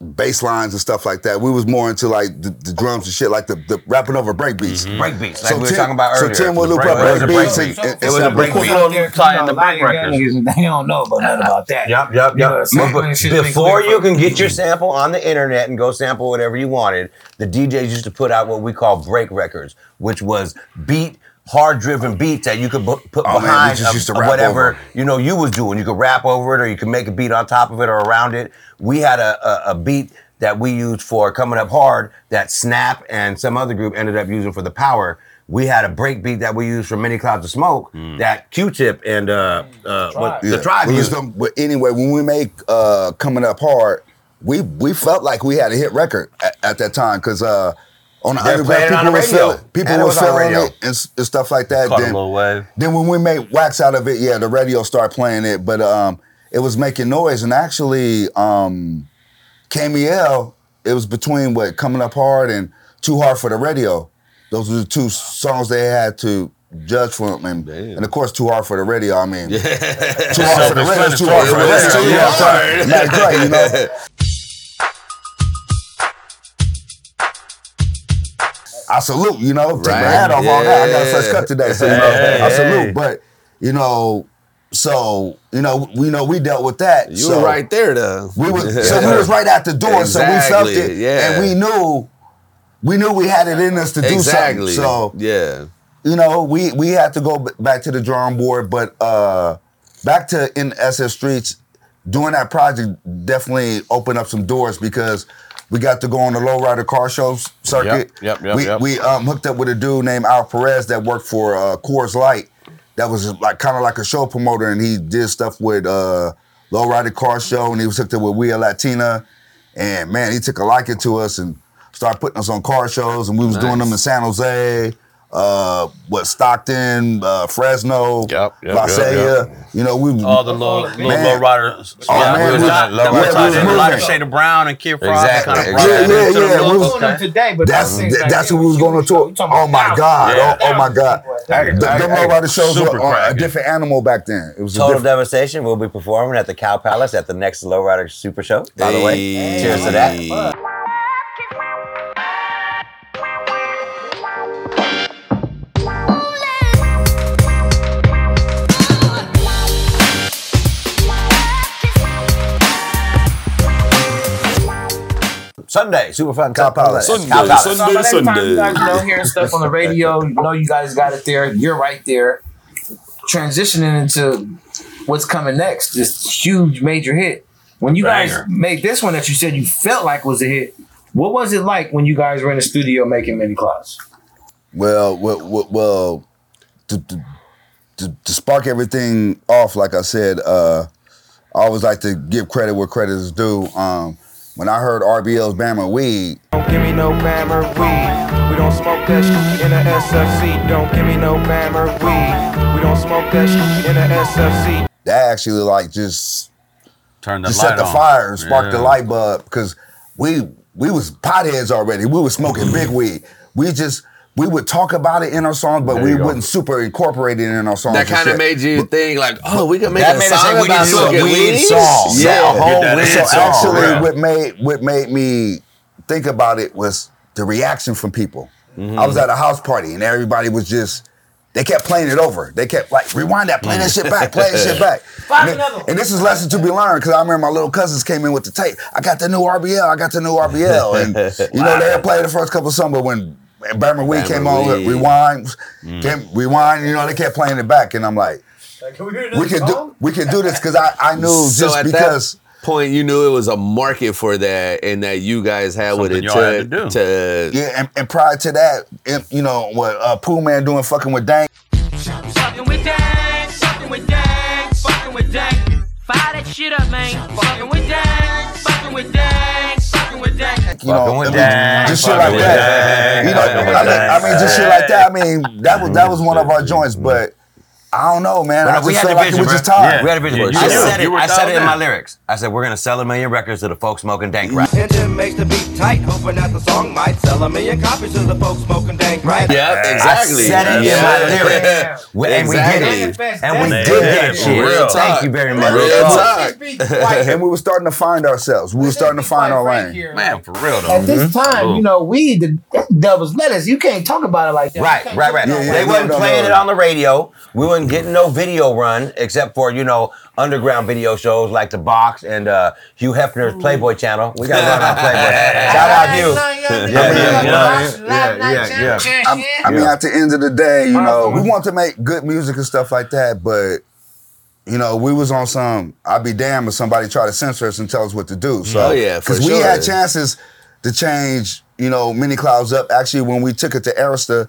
bass lines and stuff like that. We was more into like the, the drums and shit, like the, the rapping over break beats. Mm-hmm. Break beats, like we were talking about so. Tim will loop up break a break beats and, beat. and, It was a break beat. Out there, Tie in you the know, break a lot of records. They don't know about nothing about that. Yep, yep, You know, yep. sampling Before you can get your sample on the internet and go sample whatever you wanted, the DJs used to put out what we call break records, which was beat hard driven beats that you could bu- put Oh, man, behind just of- used to of rap whatever over. you know you was doing. You could rap over it, or you could make a beat on top of it or around it. We had a, a, a beat that we used for coming up hard that Snap and some other group ended up using for the power. We had a break beat that we used for Many Clouds of Smoke that Q-Tip and uh, uh, what, the tribe We used. them- but anyway, when we make uh, coming up hard, we we felt like we had a hit record at, at that time because uh, on the They were playing underground on people the was radio. people And it was was on the feeling radio. it and, and stuff like that. Caught a then, little wave. then when we made wax out of it, yeah, the radio started playing it, but um, it was making noise. And actually, um, KMEL, it was between what coming up hard and too hard for the radio. Those were the two songs they had to judge from, and, and of course, too hard for the radio. I mean, too hard for the radio. Too hard for the radio. too You know what I'm hard. saying? Mac you know. I salute, you know, take my hat off all that. I got a fresh cut today, so you know, I salute. But you know, so you know, we know we dealt with that. You so were right there, though. We was (laughs) so we was right at the door, so we felt it, yeah. and we knew, we knew we had it in us to do exactly. something. So yeah. you know, we we had to go back to the drawing board, but uh back to in SF Streets, doing that project definitely opened up some doors because we got to go on the lowrider car show circuit. Yep, yep, yep, we yep. we um, hooked up with a dude named Al Perez that worked for uh, Coors Light. That was like kind of like a show promoter, and he did stuff with uh, lowrider car show, and he was hooked up with We Are Latina. And man, he took a liking to us and started putting us on car shows, and we was doing them in San Jose, uh, what Stockton, uh, Fresno, Yep, yep, Visalia. yep, You know, we All the little, little Man. low riders. Oh, man, we we was was- not- yeah, that we was was tied in. A lighter moving. shade brown and Kid Frost. Exactly, Kind of exactly. Yeah, yeah, into yeah, we was- doing them okay. today, but That's things back that's then what we was was going to huge. talk. Oh my God! thousands. Oh, oh my God! Hey, The, the hey, lowrider shows were uh, a different animal back then. It was Total different. Devastation will be performing at the Cow Palace at the next Lowrider Super Show. By the way, Hey. cheers to that. Sunday, super fun Cow Palace. Cow Sunday, Sunday. So, but anytime Sunday. you guys you know hearing stuff on the radio, you know you guys got it there. You're right there, transitioning into what's coming next. This huge major hit. When you guys made this one that you said you felt like was a hit, what was it like when you guys were in the studio making Many Clouds? Well, well, well, well to, to, to, to spark everything off, like I said, uh, I always like to give credit where credit is due. Um, when I heard RBL's Bammer Weed, Don't give me no Bammer weed. We don't smoke that shit in a SFC. Don't give me no Bammer weed. We don't smoke that shit in a SFC. that actually like just turned the just light set the on. fire and sparked the light bulb because we we was potheads already. We was smoking big weed. We just we would talk about it in our songs, but There we go. wouldn't super incorporate it in our songs. That kind of made you think like, oh, we can make That a made us song say we about need to do a smoking weed weed. song. Yeah, Yeah, a whole weed So song. actually, yeah. what made what made me think about it was the reaction from people. Mm-hmm. I was at a house party and everybody was just they kept playing it over. They kept like rewind that, play that shit back, play that shit back. (laughs) And, then- and this is lesson to be learned because I remember my little cousins came in with the tape. I got the new RBL. I got the new RBL, and (laughs) you know they had played the first couple of songs, but when Bammer Weed Bammer came on, Weed. rewind, came, rewind. You know they kept playing it back, and I'm like, we could do we could do this because I I knew So just at because. that point, you knew it was a market for that, and that you guys had what Something it y'all had took to do. to. Yeah, and, and prior to that, it- you know, what uh, Pooh Man doing fucking with Dang. Fucking with Dang, fucking with Dang, fucking with Dang. Fire that shit up, man. Fucking with Dang, fucking with Dang, fucking with Dang. You know, with I mean, Dang, just shit like with that. You know, I mean, I mean, just shit like that. I mean, that was that was one of our joints, but I don't know, man. I But just we had feel the like vision, it was bro. just time. We had a vision. Yeah, you I said it. I said it in my lyrics. I said we're gonna sell a million records to the folks smoking dank rap. Engine makes the beat tight, hoping that the song might sell a million copies to the folks smoking dank right. Yep, exactly. I said it in my lyrics. We- And we did it. Exactly. And we Man, did that for shit. real Thank talk. you very much. Real talk. (laughs) and we were starting to find ourselves. We were starting to find our lane. Man, for real though. At this mm-hmm. time, Ooh. you know, we the devil's lettuce. You can't talk about it like that. Right, right, right. about it Yeah, they yeah, wasn't no, no, playing it on the radio. We wasn't getting no video run except for you know underground video shows like the Box and uh, Hugh Hefner's Playboy channel. We got to run on Playboy. (laughs) Shout out Hugh. Yeah, yeah, yeah, yeah. I, I mean, at the end of the day, you know, we want to make good music and stuff like that, but you know, we was on some. I'd be damned if somebody tried to censor us and tell us what to do. So, Oh, yeah, for because we had chances to change, you know, many clouds up. Actually, when we took it to Arista,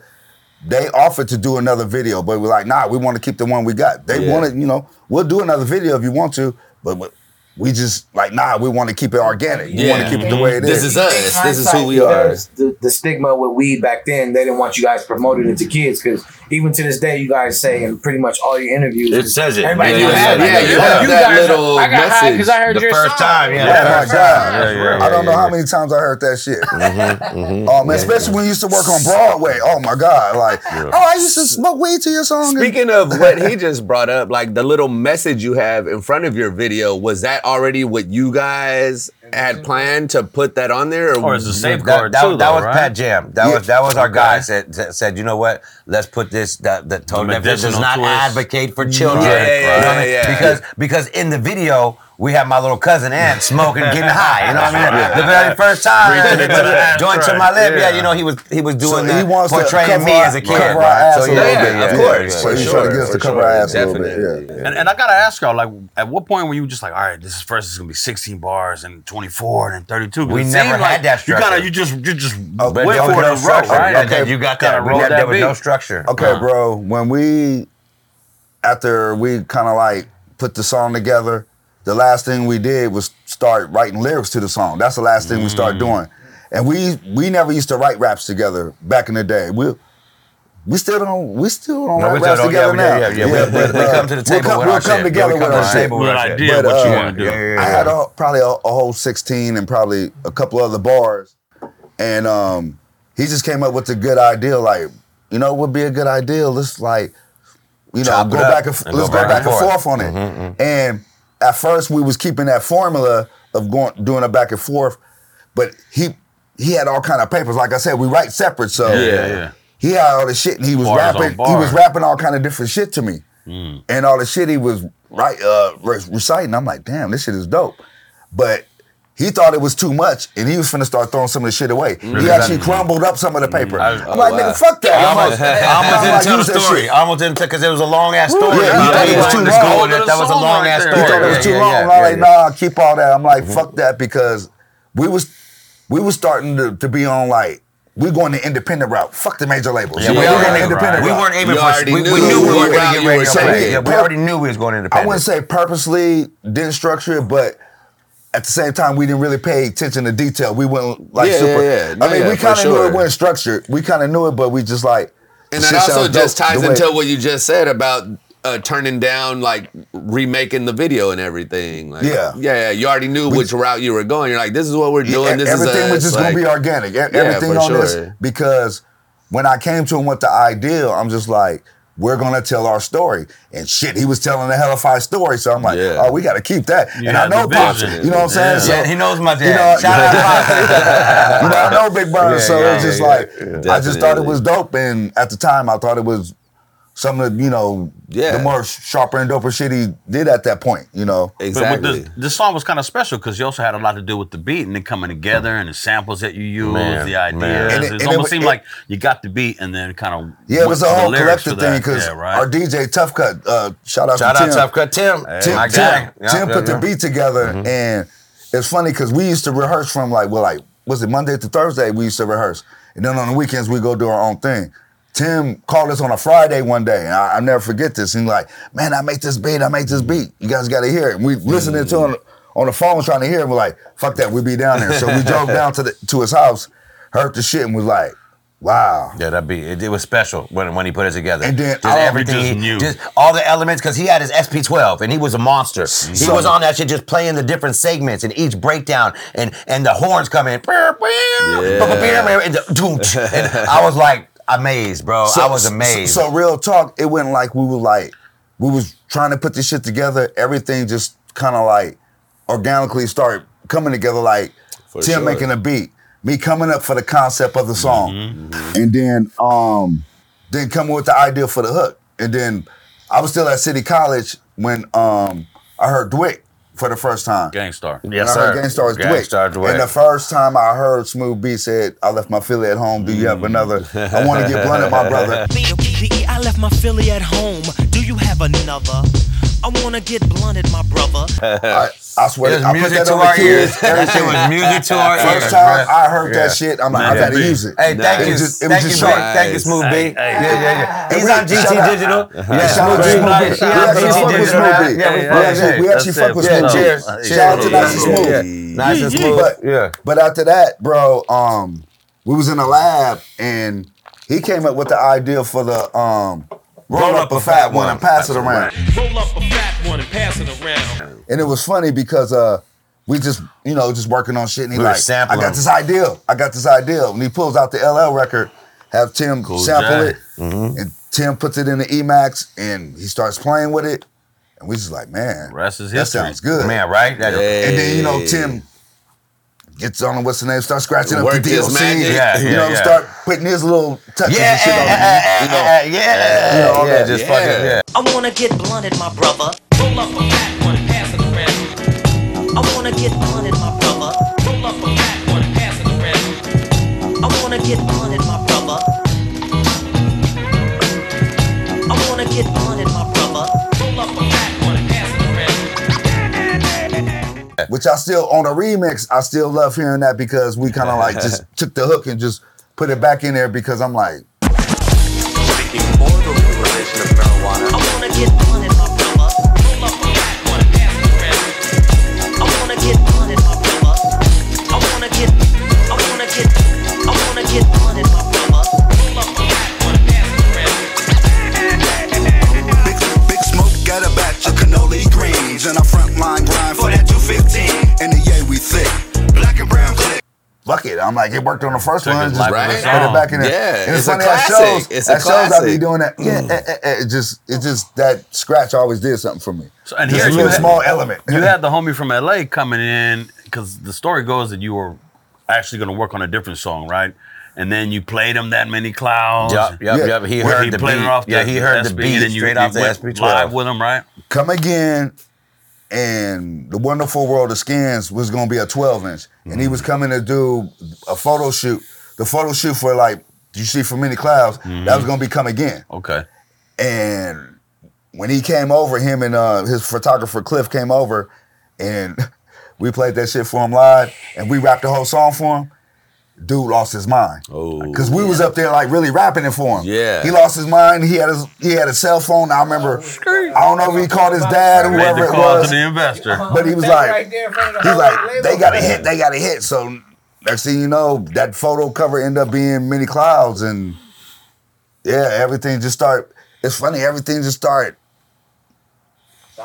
they offered to do another video, but we're like, nah, we want to keep the one we got. They Yeah. wanted, you know, we'll do another video if you want to, but. but we just like nah. We want to keep it organic. We want to keep it the way it This is. is us. This is who we are. The, the stigma with weed back then, they didn't want you guys promoted it to kids because even to this day, you guys say in pretty much all your interviews, It says it. Everybody Yeah, you yeah, have, yeah, yeah, you Like, have that guys- little I got message. because I heard The your first song. time, yeah. Oh my Yeah, god! yeah, I don't know how many times I heard that shit. Mm-hmm, Oh man, especially when you used to work on Broadway. Oh my god! Like, oh, I used to smoke weed to your song. and- Speaking of what he just brought up, like the little message you have in front of your video, was that already what you guys had planned to put that on there? Or is it That, safeguard that, too, that though, was right? Pat Jam. That Yeah. was that was our Okay. guy said said- you know what? Let's put this that that total Some does not twist. advocate for children. Yeah, yeah, You know what I yeah, yeah. Because because in the video we have my little cousin Aunt smoking, getting (laughs) high. You know what I mean? The very first time, Breathing into joint to my lip. Yeah. Yeah. you know he was he was So doing he wants to portraying cover me our- as a kid. cover our right? ass So a yeah, yeah, bit, yeah, of course, yeah, So for he's yeah. trying to sure, get us to for cover sure. our ass a little bit. Definitely. Yeah. And, and I gotta ask y'all, like, at what point were you just like, all right, this is first is gonna be 16 bars and 24 and then 32? 'Cause We it never seemed had like that You kind structure. of, you just, you just But went for was it no and wrote, structure. right? Yeah, And then you got that. We that There was no structure. Okay, Uh-huh. bro. When we after we kind of like put the song together, the last thing we did was start writing lyrics to the song. That's the last thing we Mm. started doing. And we we never used to write raps together back in the day. We we still don't we still don't No, write raps don't- yeah, together we- now. yeah, yeah, we- we- we come to the we'll table come, with we'll our come shit. together Yeah, we with come our to shit. table with Good idea. But, what you uh, want to do. yeah, yeah, I had a, probably a, a whole 16 and probably a couple other bars. And um, he just came up with a good idea, like, you know, what would be a good idea? Let's like, you know, Chop go back and, and let's go go back back and and forth. forth on it. And at first we was keeping that formula of going doing a back and forth, but he he had all kind of papers. Like I said, we write separate, so Yeah, yeah. he had all the shit and he was Bars rapping. He was rapping all kind of different shit to me, and all the shit he was right uh, reciting. I'm like, damn, this shit is dope. But he thought it was too much, and he was finna start throwing some of the shit away. He actually crumbled up some of the mm. paper. I'm Oh, like, wow. nigga, fuck that. I I'm almost, like, (laughs) I almost didn't tell the use that story. shit. I almost didn't tell because it was a long ass story. Yeah, he thought it was too long. go with it. That was a long ass story. He thought it was too long. yeah, I'm yeah, like, nah, keep all that. I'm like, mm-hmm. fuck that because we was we was starting to, to be on like we going the independent route. Fuck the major labels. Yeah, we we, going the independent we route. weren't aiming You for. already We, we knew knew we were going to get were radio taking. play. Yeah, we already knew we was going independent. I wouldn't say purposely didn't structure it, but at the same time we didn't really pay attention to detail. We went like Yeah, super. yeah, yeah. No, I mean, we kind of knew sure. it wasn't structured. We kind of knew it, but we just like. And that also just dope ties into what you just said about uh, turning down, like remaking the video and everything. Like, Yeah. yeah, yeah. You already knew which route you were going. You're like, this is what we're doing. This everything is was just like, gonna be organic. Everything on this because when I came to him with the idea, I'm just like, we're gonna tell our story. And shit, he was telling a hell of hellified story. So I'm like, Yeah. oh, we gotta keep that. You and I know the Pops. You know what I'm saying? Yeah. So, Yeah, he knows my you dad. know, Shout out Pops. (laughs) you know, I know Big Burn, Yeah, so yeah, it's just yeah, like yeah. I just thought it was dope. And at the time, I thought it was some of the, you know, Yeah. the more sharper and doper shit he did at that point. You know, Exactly. But with this, this song was kind of special because you also had a lot to do with the beat and then coming together and the samples that you use, Man, the ideas. man. And it- it, and it almost was- seemed it- like you got the beat and then kind of yeah, it was a whole collective thing because yeah, right? our DJ Tough Cut, uh, shout out Shout to out Tim. Tough Cut Tim. Tim, my Tim, guy. Yeah, Tim yeah, put the beat together, and it's funny because we used to rehearse from like well, like was it Monday to Thursday? We used to rehearse, and then on the weekends we go do our own thing. Tim called us on a Friday one day, and I, I never forget this. And like, man, I make this beat, I make this beat. You guys got to hear it. And we listening to him on the phone trying to hear it. We're like, fuck that, we be down there. So we drove down to the to his house, heard the shit, and was like, wow. Yeah, that be it, it was special when when he put it together. And then just everything, just just all the elements, because he had his SP12 and he was a monster. He was on that shit, just playing the different segments and each breakdown, and and the horns come in, and, the, and I was like amazed, bro. I was amazed. So, so real talk, it wasn't like we were like we was trying to put this shit together. Everything just kind of like organically started coming together. Like For Tim sure. making a beat, me coming up for the concept of the song, and then um then coming with the idea for the hook, and then I was still at City College when um I heard DWYCK for the first time. Gang Starr. yes, And I heard sir. Gangstar's DWYCK. Gangstar DWYCK. And the first time I heard Smooth B said, I left my Philly at home. Do you have mm. another? (laughs) I want to get blunted, my brother. (laughs) B, I left my Philly at home. Do you have another? I wanna get blunted, my brother. (laughs) I, (laughs) I swear, It was I put music that to on the our kids. ears. That (laughs) was music to our ears. First time bro. I heard Yeah. that shit, I'm like, I gotta B. use it. Hey, thank It you, was just- it thank you, just Big. short. thank you, Smooth B. Hey, hey. Yeah, yeah, yeah. He's on GT. Digital. Yeah, Yeah, shout Smooth B. Smooth We actually GT fuck with Smooth. B. Yeah, We yeah, actually- yeah. we actually fuck with Smooth B. cheers. Shout out to Nice and Yeah. Smooth. Nice and smooth. But, Yeah. but after that, bro, um, we was in the lab and he came up with the idea for the um, roll up a fat one and pass it around. Roll up a fat one and pass it around. And it was funny because uh, we just, you know, just working on shit. And he We like, I got this idea. I got this idea. And he pulls out the LL record, have Tim Cool sample Jack. it, and Tim puts it in the Emax, and he starts playing with it. And we just like, man, Rest is that sounds good. Man, right? That- And then you know Tim gets on what's the name, start scratching up Work the DLC. magic. Yeah, you yeah, know, yeah. start putting his little touches Yeah, and shit on it. You know, eh, yeah, You know, all yeah, that. just Yeah. fucking yeah. I wanna get blunted, my brother. Roll up a fat one pass it around. I wanna get blunted, my brother. Roll up a fat one pass it around. I wanna get blunted, my brother. Which I still on a remix, I still love hearing that because we kind of like just (laughs) took the hook and just put it back in there because I'm like, fuck it. I'm like, it worked on the first Took one. his Just life put as it back in there. Yeah, and it's a funny, classic. At shows, It's a at shows I be doing that. Yeah, eh, eh, eh, it just, it just that scratch always did something for me. So, and Just here a little had- small element. You (laughs) had the homie from LA coming in because the story goes that you were actually going to work on a different song, right? And then you played him that many clouds. Yup, yup, Yeah. yup. He heard he the played beat. it off yeah, the he heard the SP, beat and you, straight you off the went SP12. live with him, right? Come again, and the wonderful world of skins was gonna be a 12 inch, and he was coming to do a photo shoot. The photo shoot for like you see for many clouds that was gonna be come again. Okay. And when he came over, him and uh, his photographer Cliff came over, and (laughs) we played that shit for him live, and we rapped the whole song for him. Dude lost his mind. Oh. Cause we was up there like really rapping it for him. Yeah. He lost his mind. He had his he had a cell phone. I remember. I don't know if he called his dad or Made whoever it was. to the investor. But he was like, he's like, they got a hit, they got a hit. So next thing you know, that photo cover ended up being many clouds, and yeah, everything just start. It's funny, everything just started.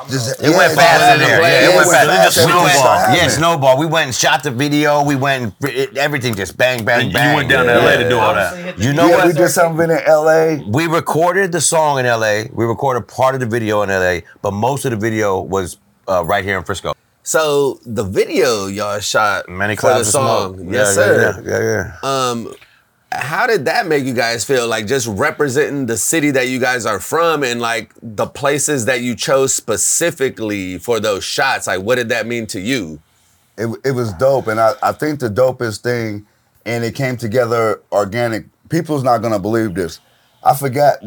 Just, It went fast in there. Yeah, it went fast. fast. We Everything yeah, snowball. We went and shot the video. We went and it, everything just bang, bang, bang. you went down to LA to do all that. You know yeah, what? we did something in L.A. We recorded the song in LA. We recorded part of the video in LA, but most of the video was uh, right here in Frisco. So the video y'all shot Many for the song, smoke. yes yeah, sir. Yeah, yeah, yeah. Um, how did that make you guys feel? Like just representing the city that you guys are from and like the places that you chose specifically for those shots. Like, what did that mean to you? it, it was dope. And I, I think the dopest thing, and it came together organic. People's not gonna believe this. I forgot.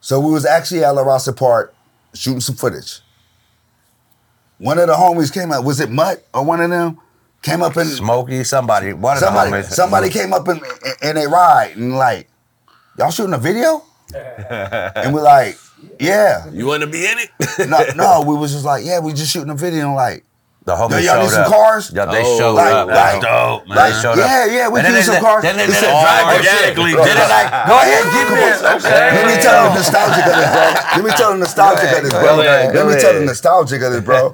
So we was actually at La Raza Park shooting some footage. One of the homies came out. Was it Mutt or one of them? Came up and Smokey, somebody, one of somebody the homies. somebody came up in in a ride and like y'all shooting a video? (laughs) and we're like, yeah. You want to be in it? no, no, we was just like, yeah, we just shooting a video. And like, The yo, homies y'all need some up. cars? Yeah, they Oh, showed like- up. like- Dope, man. They showed up. Yeah, yeah, we And can then use some they- cars. Then they He let said, it drive "Oh, organically. shit." Then they like, go ahead, get this. Okay. Let me tell the nostalgic of this, bro. (laughs) Let me tell the nostalgic of this, bro. Let me tell the ahead. nostalgic of this, bro.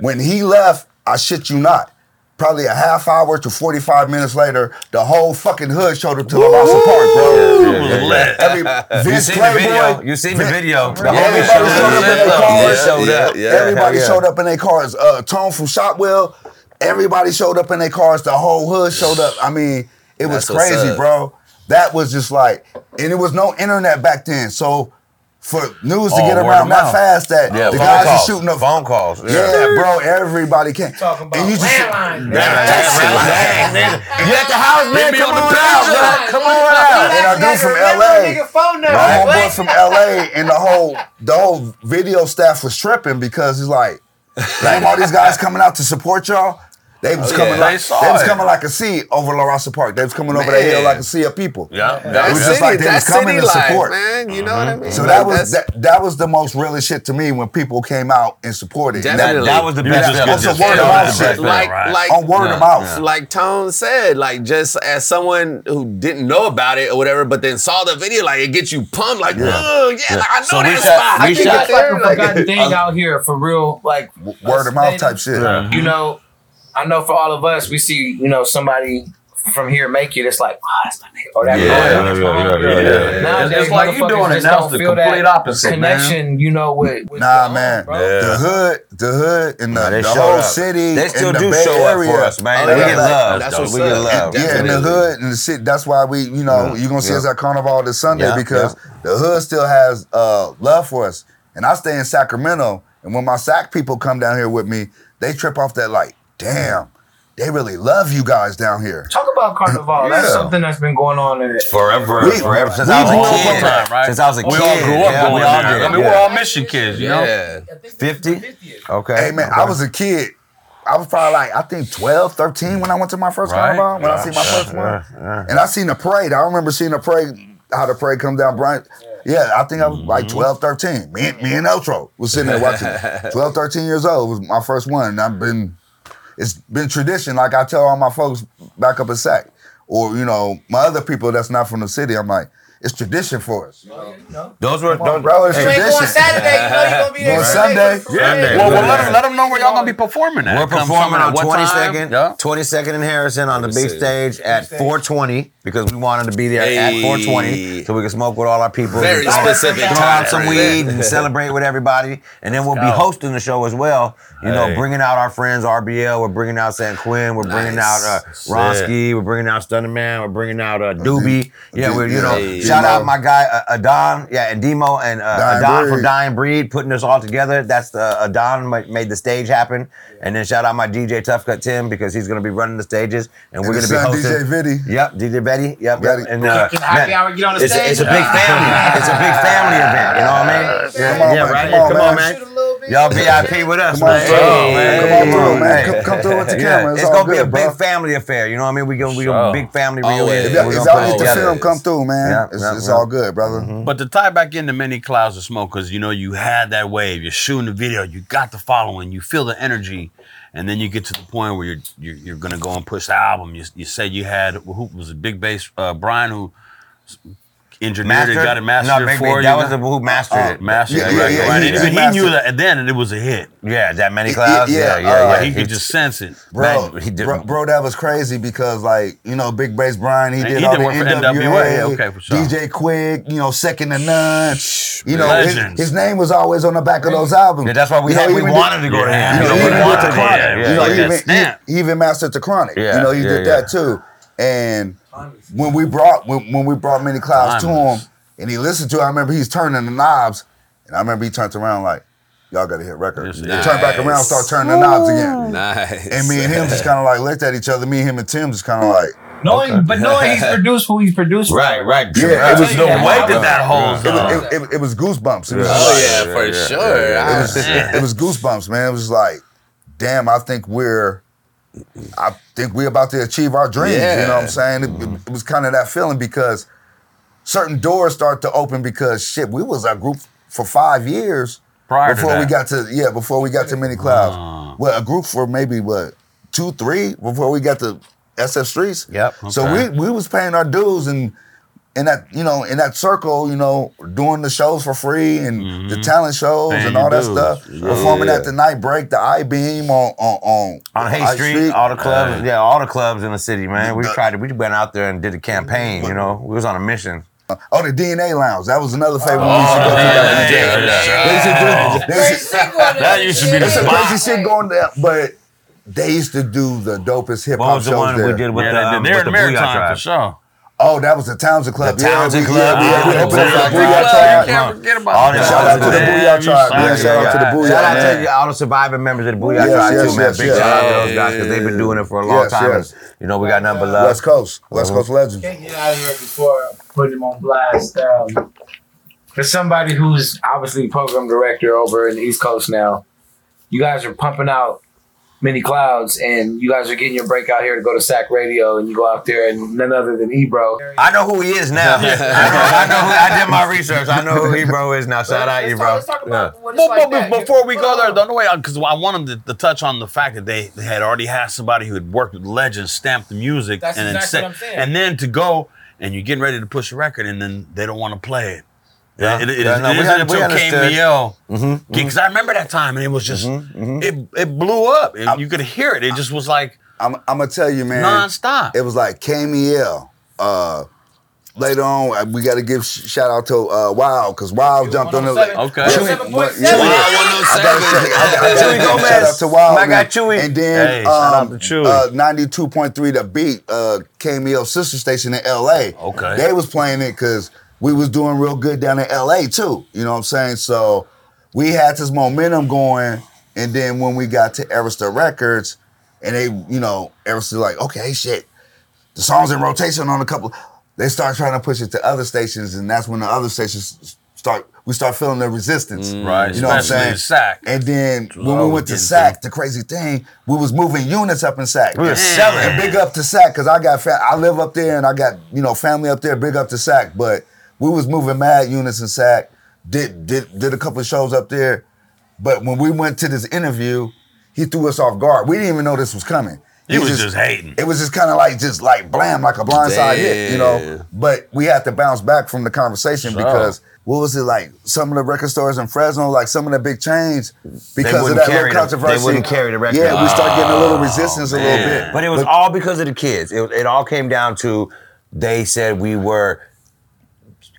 (laughs) When he left, I shit you not. Probably a half hour to 45 minutes later, the whole fucking hood showed up to La Raza Park, bro. It was lit. Every You Vince seen the video? Playboy, You seen the video? The Yeah, homies everybody showed up. in their cars. showed up. Yeah, Everybody yeah. showed up in their cars. Uh, Tone from Shotwell, everybody showed up in their cars. The whole hood showed up. I mean, it was That's crazy, bro. That was just like, and it was no internet back then. So for news to Oh, get around that fast, that Yeah, the phone guys are shooting up Phone calls. Yeah, bro, everybody came. Talking about And you just landlines. You at the house, man? Come on on the out, picture. man. Come on out. and I do from LA. phone number. My homeboy from LA and the whole the whole video staff was tripping because he's like, damn, all these guys coming out to support y'all. They was Oh, coming yeah. like They they was coming like a sea over La Raza Park. They was coming over that hill like a sea of people. Yeah. That It was city, just like they that was coming city to life, support. man. You know what I mhm. mean? So Like, that was that, that was the most realest shit to me when people came out and supported. Definitely. That, that was the best just feeling. get That's a word of mouth shit. like, right? like on word of mouth. like Tone said, like just as someone who didn't know about it or whatever, but then saw the video, like it gets you pumped, like, Yeah. oh yeah, like, I know So we that shot- spot. we I can shot- get It's like there. a Like, forgotten (laughs) thing uh, out here for real, like Word of mouth type shit. You know, I know for all of us, we see you know somebody from here make it. It's like, oh, that's my nigga, or that. Yeah, oh, yeah, yeah, yeah, yeah. Nowadays, It's like you motherfuckers doing it now, don't it's the feel that complete opposite, man. connection. You know, with, with Nah, your man. own, bro. The hood, the hood, and the, Nah, the whole up. city. They still and the do Bay show up for us, man. Oh, we get love. That's though. what's we get up. love. Yeah, in the hood and the city. That's why we, you know, you're gonna see yeah. us at Carnival this Sunday Yeah, because the hood still has uh, love for us. And I stay in Sacramento, and when my Sac people come down here with me, they trip off that like, damn, they really love you guys down here. Talk about Carnival. That's something that's been going on in it. Forever, We- forever. Since I was grew a kid. on that, right? Since I was a We kid. We all grew up yeah, going we all there. did. I mean, yeah. we're all mission kids, you know? yeah. 50? Okay. Hey man, okay. I was a kid. I was probably like, I think 12, 13 when I went to my first Right. Carnival, when I seen my first one. And I seen the parade. I remember seeing the parade, how the parade come down Bryant. Yeah, I think I was like mm-hmm. 12, 13. Me, and- me and Eltro was sitting there watching. (laughs) 12, 13 years old was my first one. And I've been, it's been tradition. Like I tell all my folks back up a sack, or you know, my other people that's not from the city. I'm like, it's tradition for us. No. Those were, Come on, those, bro, it's hey, You ain't going. Saturday. You know you're gonna be (laughs) there Going Sunday. Sunday. Sunday. Well, well let, them, let them know where y'all gonna be performing at. We're performing on at what time? 22nd, Yeah. 22nd in Harrison on the Let big stage at 420 because we wanted to be there at 420 so we can smoke with all our people. Very Throw- specific Throw out some weed there. and celebrate with everybody. And then we'll be hosting the show as well. You know, Hey. bringing out our friends RBL. We're bringing out San Quinn. We're bringing Nice. out uh, Ronsky. We're bringing out Stunner Man. We're bringing out uh, Doobie. Yeah, we're, you know, Hey. Shout Demo. out my guy uh, Adon. Yeah, and Demo and uh, Dying Adon Breed. from Dying Breed putting us all together. That's the Adon ma- made the stage happen. And then shout out my DJ Tough Cut Tim because he's gonna be running the stages and, we're And gonna be son, hosting. DJ Viddy. Yep, DJ Betty. Yep, Betty. yep. And uh, Can happy man, hour get on the it's, stage? it's a big family. It's a big family event. You know what I mean? Yeah, Come on, yeah, man. right. Come on, Come on, man. man. Y'all VIP with us, Come on man. through. Hey, Come on through, man. hey. Come- come through with the Yeah, camera. It's It's gonna be a good, big bro. family affair. You know what I mean? We gonna we Sure. gonna big family reunion. Always. If y'all, We're if gonna y'all put it need the film, come through, man. Yeah, it's yeah, it's yeah. all good, brother. But to tie back into many clouds of smoke, because you know you had that wave, you're shooting the video, you got the following, you feel the energy, and then you get to the point where you're you're, you're gonna go and push the album. You, you say you had who was a Big Bass uh, Brian who engineered it, Mastered? got it mastered No, Big for Big- you. that was the who mastered Oh, it. mastered Yeah, it, yeah, right? yeah, right. he- And he even he, knew mastered- that, and then it was a hit. Yeah, that many Yeah, clouds. yeah, Yeah, yeah, uh, yeah. Like, he could just sense it. Bro, Man, he did- bro, bro, that was crazy because like you know, Big Bass Brian, he And did he all did the work for NWA, NWA, yeah, okay, for sure. DJ Quik, you know, Second to None. You know, his, his name was always on the back of those albums. Yeah, that's why we You know, had, we wanted to go to him. You know, he we even wanted did the to, Chronic. yeah, yeah, you know, like he that even, stamp. he, he even mastered the Chronic. You know, he did that too. And when we brought when, when we brought Many Clouds to him, and he listened to, it, I remember he's turning the knobs, and I remember he turned around like, "Y'all got to hit records." Yes, He turned back around, start turning the knobs again. Nice. And me and him just kind of like looked at each other. Me, him, and Tim just kind of like, Knowing, but knowing he's produced who he's produced. Right, right. Yeah, it was The Yeah. weight that that holds it was, it, it, it was goosebumps. It was, Oh like- yeah, for yeah, sure. yeah, it was, ah, it was goosebumps, man. It was like, damn, I think we're, I think we're about to achieve our dreams. You know what I'm Yeah. saying? It, it- it was kind of that feeling because certain doors start to open because shit, we was a group for five years Prior to before we got to yeah before we got to Many Clouds. Uh-huh. Well, a group for maybe what two, three before we got to SF Streets. Yep. So we we was paying our dues and in that you know in that circle you know doing the shows for free and the talent shows Paying and all that dues. stuff. Yeah, Performing yeah. at the Night Break, the I Beam on on on, On Hay High Street, all the clubs, Hey. yeah, all the clubs in the city, man. We The- tried to, we went out there and did a campaign, you know. We was on a mission. Oh, the DNA Lounge. That was another favorite we used to go to. yeah, back in the yeah, yeah. They used to do- they used to- That used to be the There's spot. crazy shit going down, but they used to do the dopest hip What hop was the shows one there. we did with Yeah, the, they um, did. They're with in the Booyah Maritime Tribe? for sure. Oh, that was the Townsend Club. The yeah, Townsend we, Club, Yeah, we, yeah, we the opened up Booyah Tribe. Booyah Tribe. Can't forget about All that. Shout out to the Yeah, Booyah Tribe. Yeah, shout out to the Booyah Shout out to all the surviving members of the Booyah Yes, Tribe yes, too, man. yes, Big yes. shout out to those guys because they've been doing it for a long Yes, time. yes. And, you know, we got nothing but love. West Coast. West Coast legends. Can't get out of here before I put him on blast. Um, for somebody who's obviously program director over in the East Coast now, you guys are pumping out many clouds, and you guys are getting your break out here to go to SAC Radio, and you go out there, and none other than Ebro. I know who he is now. (laughs) I know, I know who, I did my research. I know who Ebro is now. Shout out Ebro. Yeah. what But, but before we go there, the way because I wanted to, to touch on the fact that they, they had already had somebody who had worked with legends stamp the music, That's and then exactly say- what I'm saying. and then to go and you're getting ready to push a record, and then they don't want to play it. Yeah. It, it, Yeah, it no, we isn't un- we until understood. KMEL Mm-hmm. because I remember that time and it was just it it blew up. It- you could hear it. It just was like I'm, I'm gonna tell you, man. nonstop. It was like KMEL. Uh, later on, uh, we got to give sh- shout out to uh, Wow because Wow jumped on the. Okay. Chewy, what- yeah, Seven. yeah. I gotta say- I gotta- I Chewy Gomez. Shout out to. My guy man. Chewy. And then Hey, shout um, out to Chewy. uh, 92.3 The Beat, uh, KMEL sister station in LA. Okay. They was playing it because we was doing real good down in LA too. You know what I'm saying? So we had this momentum going. And then when we got to Arista Records, and they, you know, Arista like, okay, shit, the song's in rotation on a couple. They start trying to push it to other stations, and that's when the other stations start. We start feeling the resistance, mm, Right, You know what I'm saying? in SAC. And then was when we always went to getting SAC, the crazy thing, we was moving units up in SAC. We was selling. And big up to SAC because I got fa- I live up there and I got you know family up there. Big up to SAC, but we was moving mad units in SAC. Did did did a couple of shows up there, but when we went to this interview, he threw us off guard. We didn't even know this was coming. He was just hating. It was just kind of like just like blam, like a blindside hit, you know. But we had to bounce back from the conversation Sure. because what was it like? Some of the record stores in Fresno, like some of the big chains, because of that carry little the- they wouldn't carry the record. Yeah, we start getting a little oh, resistance a little bit. But it was all because of the kids. It, it all came down to they said we were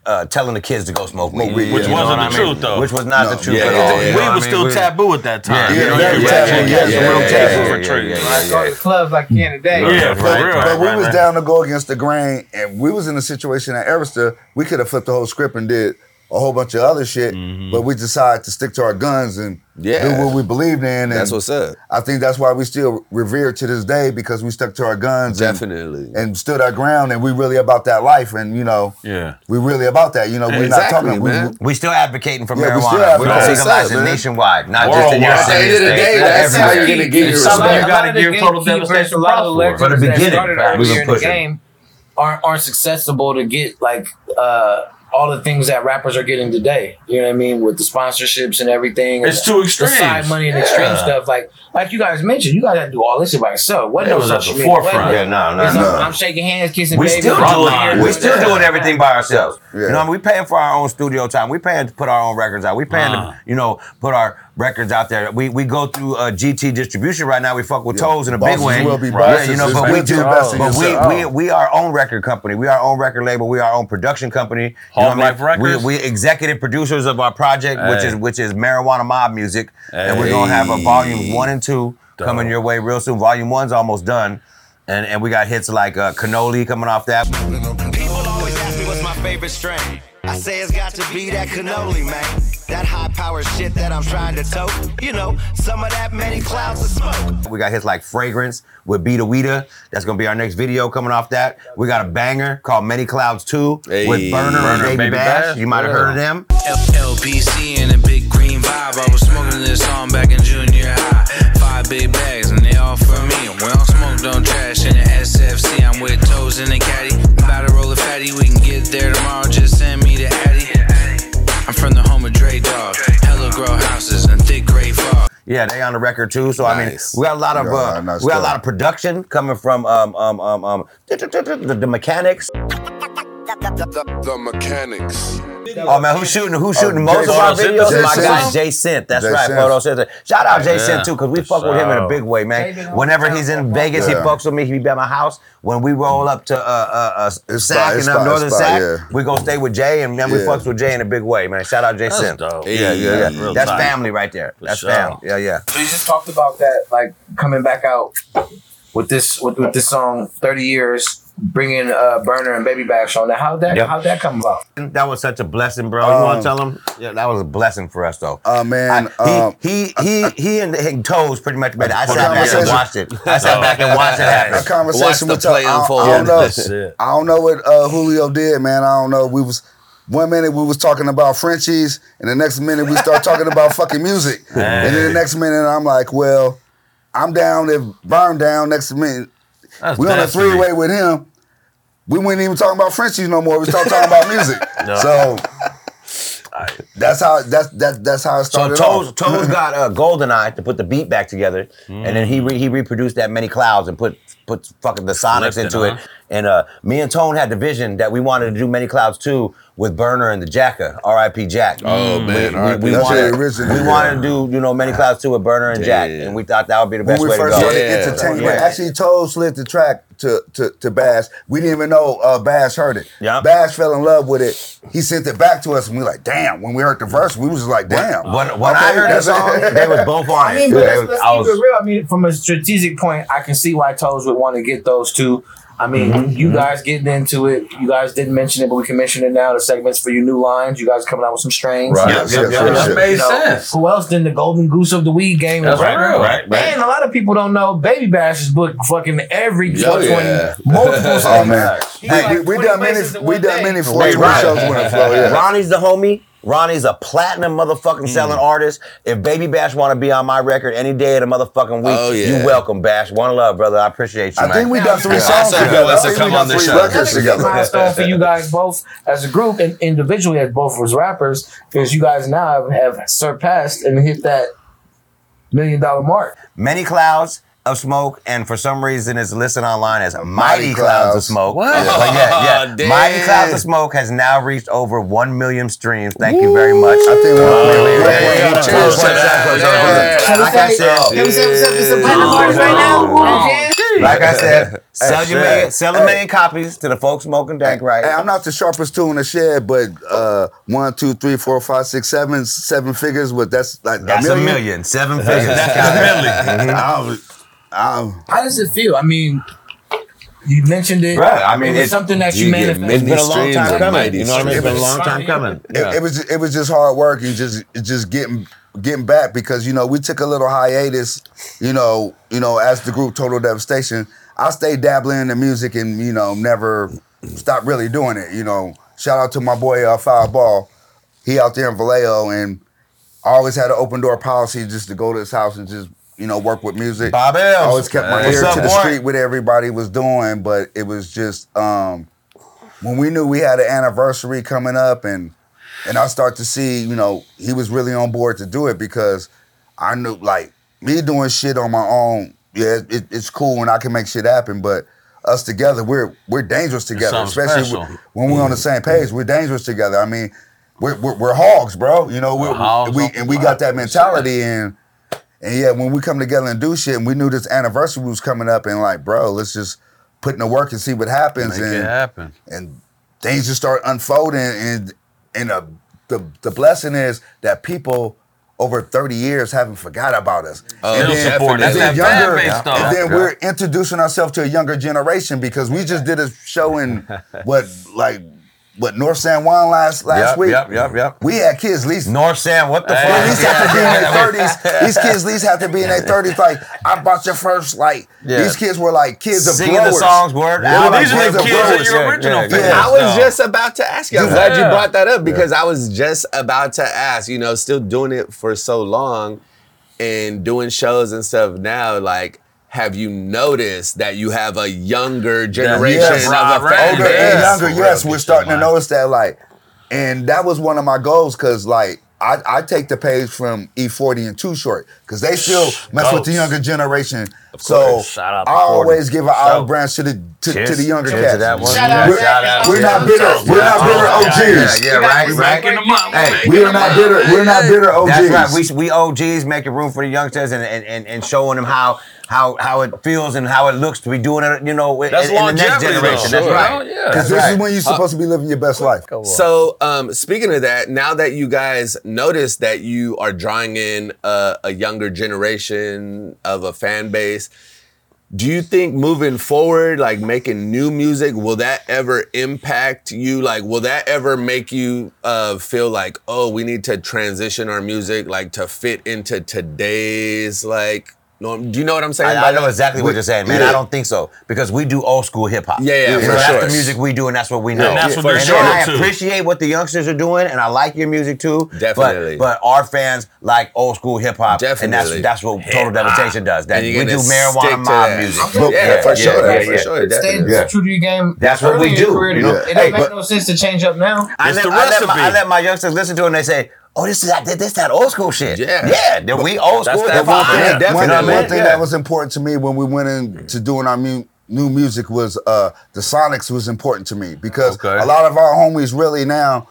uh, telling the kids to go smoke weed. weed, Which wasn't the I mean? truth, though. Which was not No. the truth Yeah, at yeah, all. yeah. You Weed was I still mean? taboo at that time. Yeah, You know, very you- taboo, yeah, yeah, real yeah, taboo. yeah, Yeah, for yeah, trees. I go to clubs like here today. Yeah, for Right, real. right, But we right, was right. down to go against the grain, and we was in a situation at Arista. We could have flipped the whole script and did a whole bunch of other shit, Mm-hmm. but we decided to stick to our guns and Yeah. do what we believed in. And That's what's up. I think that's why we still revere to this day because we stuck to our guns, and- Definitely. and, stood our ground, and we really about that life, and you know, Yeah. we really about that. You know, we're not Exactly, talking, we- man. We still advocating for Yeah, marijuana. We're That's what's up, legalizing man. nationwide, not just in your city. end the state, day, but that's how you're gonna get your Some respect. you gotta give total devastation A lot of props for it. legends For the that beginning, started we was earlier in the pushing. game aren't aren't accessible to get like uh all the things that rappers are getting today. You know what I mean? With the sponsorships and everything. It's and too The extreme. side money and Yeah. extreme stuff. Like like you guys mentioned, you guys had to do all this shit by yourself. What It was at the forefront. Yeah, no, no, I'm, no. I'm shaking hands, kissing We babies. still doing line. it. We still Yeah. doing everything by ourselves. Yeah. You know, I mean, we paying for our own studio time. We paying to put our own records out. We paying Uh. to, you know, put our records out there. We we go through uh, GT distribution right now. We fuck with toes in a big Bosses way. will be Yeah, you know, but we do. invest But we, yourself. we we our own record company. We our own record label. We our own production company. You know what I Life mean? Records? We, we executive producers of our project, which is which is Marijuana Mob Music, and we're gonna have a volume one and two coming your way real soon. Volume one's almost done. And, and we got hits like uh, Cannoli coming off that. People always ask me what's my favorite strain. I say it's got to be that cannoli, man. That high power shit that I'm trying to tote. You know, some of that many clouds of smoke. We got hits like Fragrance with Beta Weeda. That's gonna be our next video coming off that. We got a banger called Many Clouds 2 with Hey. Burner, and Baby, Baby Bash. Bash. You might have Yeah. heard of them. LPC and a big green vibe. I was smoking this song back in junior high. Five big bags and they all for me. We don't smoke, don't trash in the SFC. I'm with toes in the caddy. About to roll a fatty, we can get there tomorrow. Just stray dog. Hella grow houses and thick gray fog. Yeah, they on the record too. So nice. I mean, we got a lot of uh, we got a lot of production coming from um um um um the, the, the, the mechanics. The mechanics. Oh man, who's shooting? Who's shooting Oh, most Jay of our videos? Jay My Synth. guy Jay Synth. That's Jay right, Synth. Photo Synth. Shout out Jay Yeah. Synth too, because we fuck with him in a big way, man. Whenever he's in Vegas, he fucks with me. He be at my house. When we roll up to uh uh, uh It's Sac spot- and up Northern it's Sac, yeah. we gonna stay with Jay, and then we Yeah. fucks with Jay in a big way, man. Shout out Jay That's Synth. Yeah, yeah, yeah. Yeah, That's family right there. That's sure. family. Yeah, yeah. So you just talked about that, like coming back out with this with, with this song, thirty years, bringing uh, Burner and Baby Bash on. Now, how that Yep. how'd that come about? That was such a blessing, bro. You Um, want to tell him? Yeah, that was a blessing for us, though. Uh, man, I- um, he he he he and, and Toes pretty much made it. I sat back and watched it. I sat back and watched it a happen. conversation Watch the with y'all. play I, unfold. I don't know. (laughs) I don't know what uh, Julio did, man. I don't know. We was one minute we was talking about Frenchies, and the next minute we start talking about fucking music, (laughs) and then the next minute I'm like, well, I'm down. If Burn down, next minute That's we on a destiny. three way with him. We weren't even talking about Frenchies no more. We started talking about music. So that's how that's that that's how it So started. Toes, off. Toes (laughs) got uh, Goldeneye to put the beat back together, and then he re- he reproduced that many clouds and put put fucking the sonics Lifted, into huh? it. And uh, me and Tone had the vision that we wanted to do many clouds too with Burner and the Jacka, R.I.P. Jack. Oh, man, we, we, we wanted we wanted to do you know many clouds too with Burner and Jack, Yeah. and we thought that would be the when best we way to first go. started Yeah. entertainment, Yeah. actually Toad slid the track to to to Bash. We didn't even know uh, Bash heard it. Yeah. Bash fell in love with it. He sent it back to us, and we were like, damn. When we heard the verse, we was like, damn. When, when I Okay, heard the that's- song, they was both on I it. mean, but let's, was- let's I keep was- it real. I mean, from a strategic point, I can see why Toes would want to get those two. I mean, Mm-hmm, you guys getting into it. You guys didn't mention it, but we can mention it now. The segments for your new lines. You guys coming out with some strains. Right. Yep, yes, yep, yep, yep. yes. Made You know, sense. Who else than the golden goose of the weed game? That's right, Burner? right, right. And a lot of people don't know Baby Bash is booked fucking every Yo, 420 yeah. multiple (laughs) Oh man, Hey, like we, we done many places we done many Wait, 41 right. shows with a flow. Yeah. (laughs) Ronnie's the homie. Ronnie's a platinum motherfucking hmm. selling artist. If Baby Bash want to be on my record any day of the motherfucking week, Oh, yeah. you welcome, Bash. One love, brother. I appreciate you, I man. think we done three Yeah. songs So together. I wants to think come we on done the three show? records That's a big together. milestone for you guys both as a group and individually as both as rappers because you guys now have, have surpassed and hit that million dollar mark. Many clouds of smoke, and for some reason it's listed online as Mighty, Mighty Clouds. of Smoke. What? But yeah, yeah. Damn. Mighty Clouds of Smoke has now reached over one million streams. Thank you very much. I think we're, yeah, we're, yeah, yeah. To that. Can we Like I say- said, can we say what's up to some platinum artists right now? Like I said, sell (laughs) your Hey, million, sell a hey. million copies to the folks smoking dank right. Hey, I'm not the sharpest tool in the shed, but uh, one, two, three, four, five, six, seven, seven figures. But that's like That's a a million. million, seven figures. (laughs) I was- I- How does it feel? I mean, you mentioned it. Right, I mean, it was it- something that you, you manifested. It's been a long time and coming. You know what I mean? It's been a long time coming. it, it was it was just hard work and just just getting getting back because you know we took a little hiatus, you know, you know as the group Total Devastation. I stayed dabbling in the music and you know never stopped really doing it. You know, shout out to my boy uh, Fireball, he out there in Vallejo and I always had an open door policy just to go to his house and just you know work with music. Bob I always kept my What's ear up, to the boy? street with everybody was doing, but it was just um, when we knew we had an anniversary coming up, and and I start to see, you know, he was really on board to do it because I knew like me doing shit on my own. Yeah, it, it's cool when I can make shit happen, but us together, we're we're dangerous together, especially when we're on the same page. We're dangerous together. I mean, we're we're, we're hogs, bro. You know, we're, We're hogs we and we got that mentality and. And yeah, when we come together and do shit, and we knew this anniversary was coming up, and like, bro, let's just put in the work and see what happens. Make and it happen. and things just start unfolding, and and uh, the the blessing is that people over 30 years haven't forgot about us. Oh, and Still then, supporting. and then that younger, and then Yeah. we're introducing ourselves to a younger generation because we just did a show in (laughs) what like what North San Juan last last Yep, week. yep, yep, yep. We had kids least North San. what the they fuck? at least have to be in their thirties. (laughs) These kids least have to be in their thirties. Like I bought your first. Like Yeah. these kids were like kids of Singing growers. the songs, word. Yeah, out. like These are the kids of your Yeah, original yeah, yeah. I was know. just about to ask you. I'm Yeah. glad you brought that up because I was just about to ask. You know, still doing it for so long and doing shows and stuff now. Like, have you noticed that you have a younger generation yes, of right, a fan Older and younger, yes, we're starting to notice that. Like, and that was one of my goals because, like, I, I, take the page from E40 and Too Short because they still mess Goats. with the younger generation. So I always give an olive branch to the to, to the younger cats. Shout out, We're, we're, not bitter. We're not bitter OGs. Yeah, yeah right, right. Hey, we're not bitter. We're not bitter OGs. That's right. We, we OGs making room for the youngsters and, and, and, and showing them how how how it feels and how it looks to be doing it. You know, that's in, the next generation. Sure. That's right. Because yeah, this right. is when you're supposed uh, to be living your best life. So um, speaking of that, now that you guys notice that you are drawing in a, a younger generation of a fan base. Do you think moving forward, like making new music, will that ever impact you? Like, will that ever make you uh, feel like, oh, we need to transition our music, like to fit into today's like Norm, do you know what I'm saying? I, I know exactly we, what you're saying, man. Yeah. I don't think so because we do old school hip hop. Yeah, yeah, yeah so That's the music we do, and that's what we know. And that's yeah, what and sure. I appreciate what the youngsters are doing, and I like your music too. Definitely. But, but our fans like old school hip hop, Definitely. and that's that's what hip-hop. Total Devastation does. That we do marijuana mob music. Yeah, yeah, for sure. Yeah, for sure. Stay true to your game. That's what we do. It doesn't make no sense to change up now. I let my youngsters listen to it, and they say, oh, this is that this that old school shit. Yeah, yeah, that we old school. That's that one, thing, one thing yeah. that was important to me when we went into doing our mu- new music was uh, the Sonics was important to me because okay. a lot of our homies really now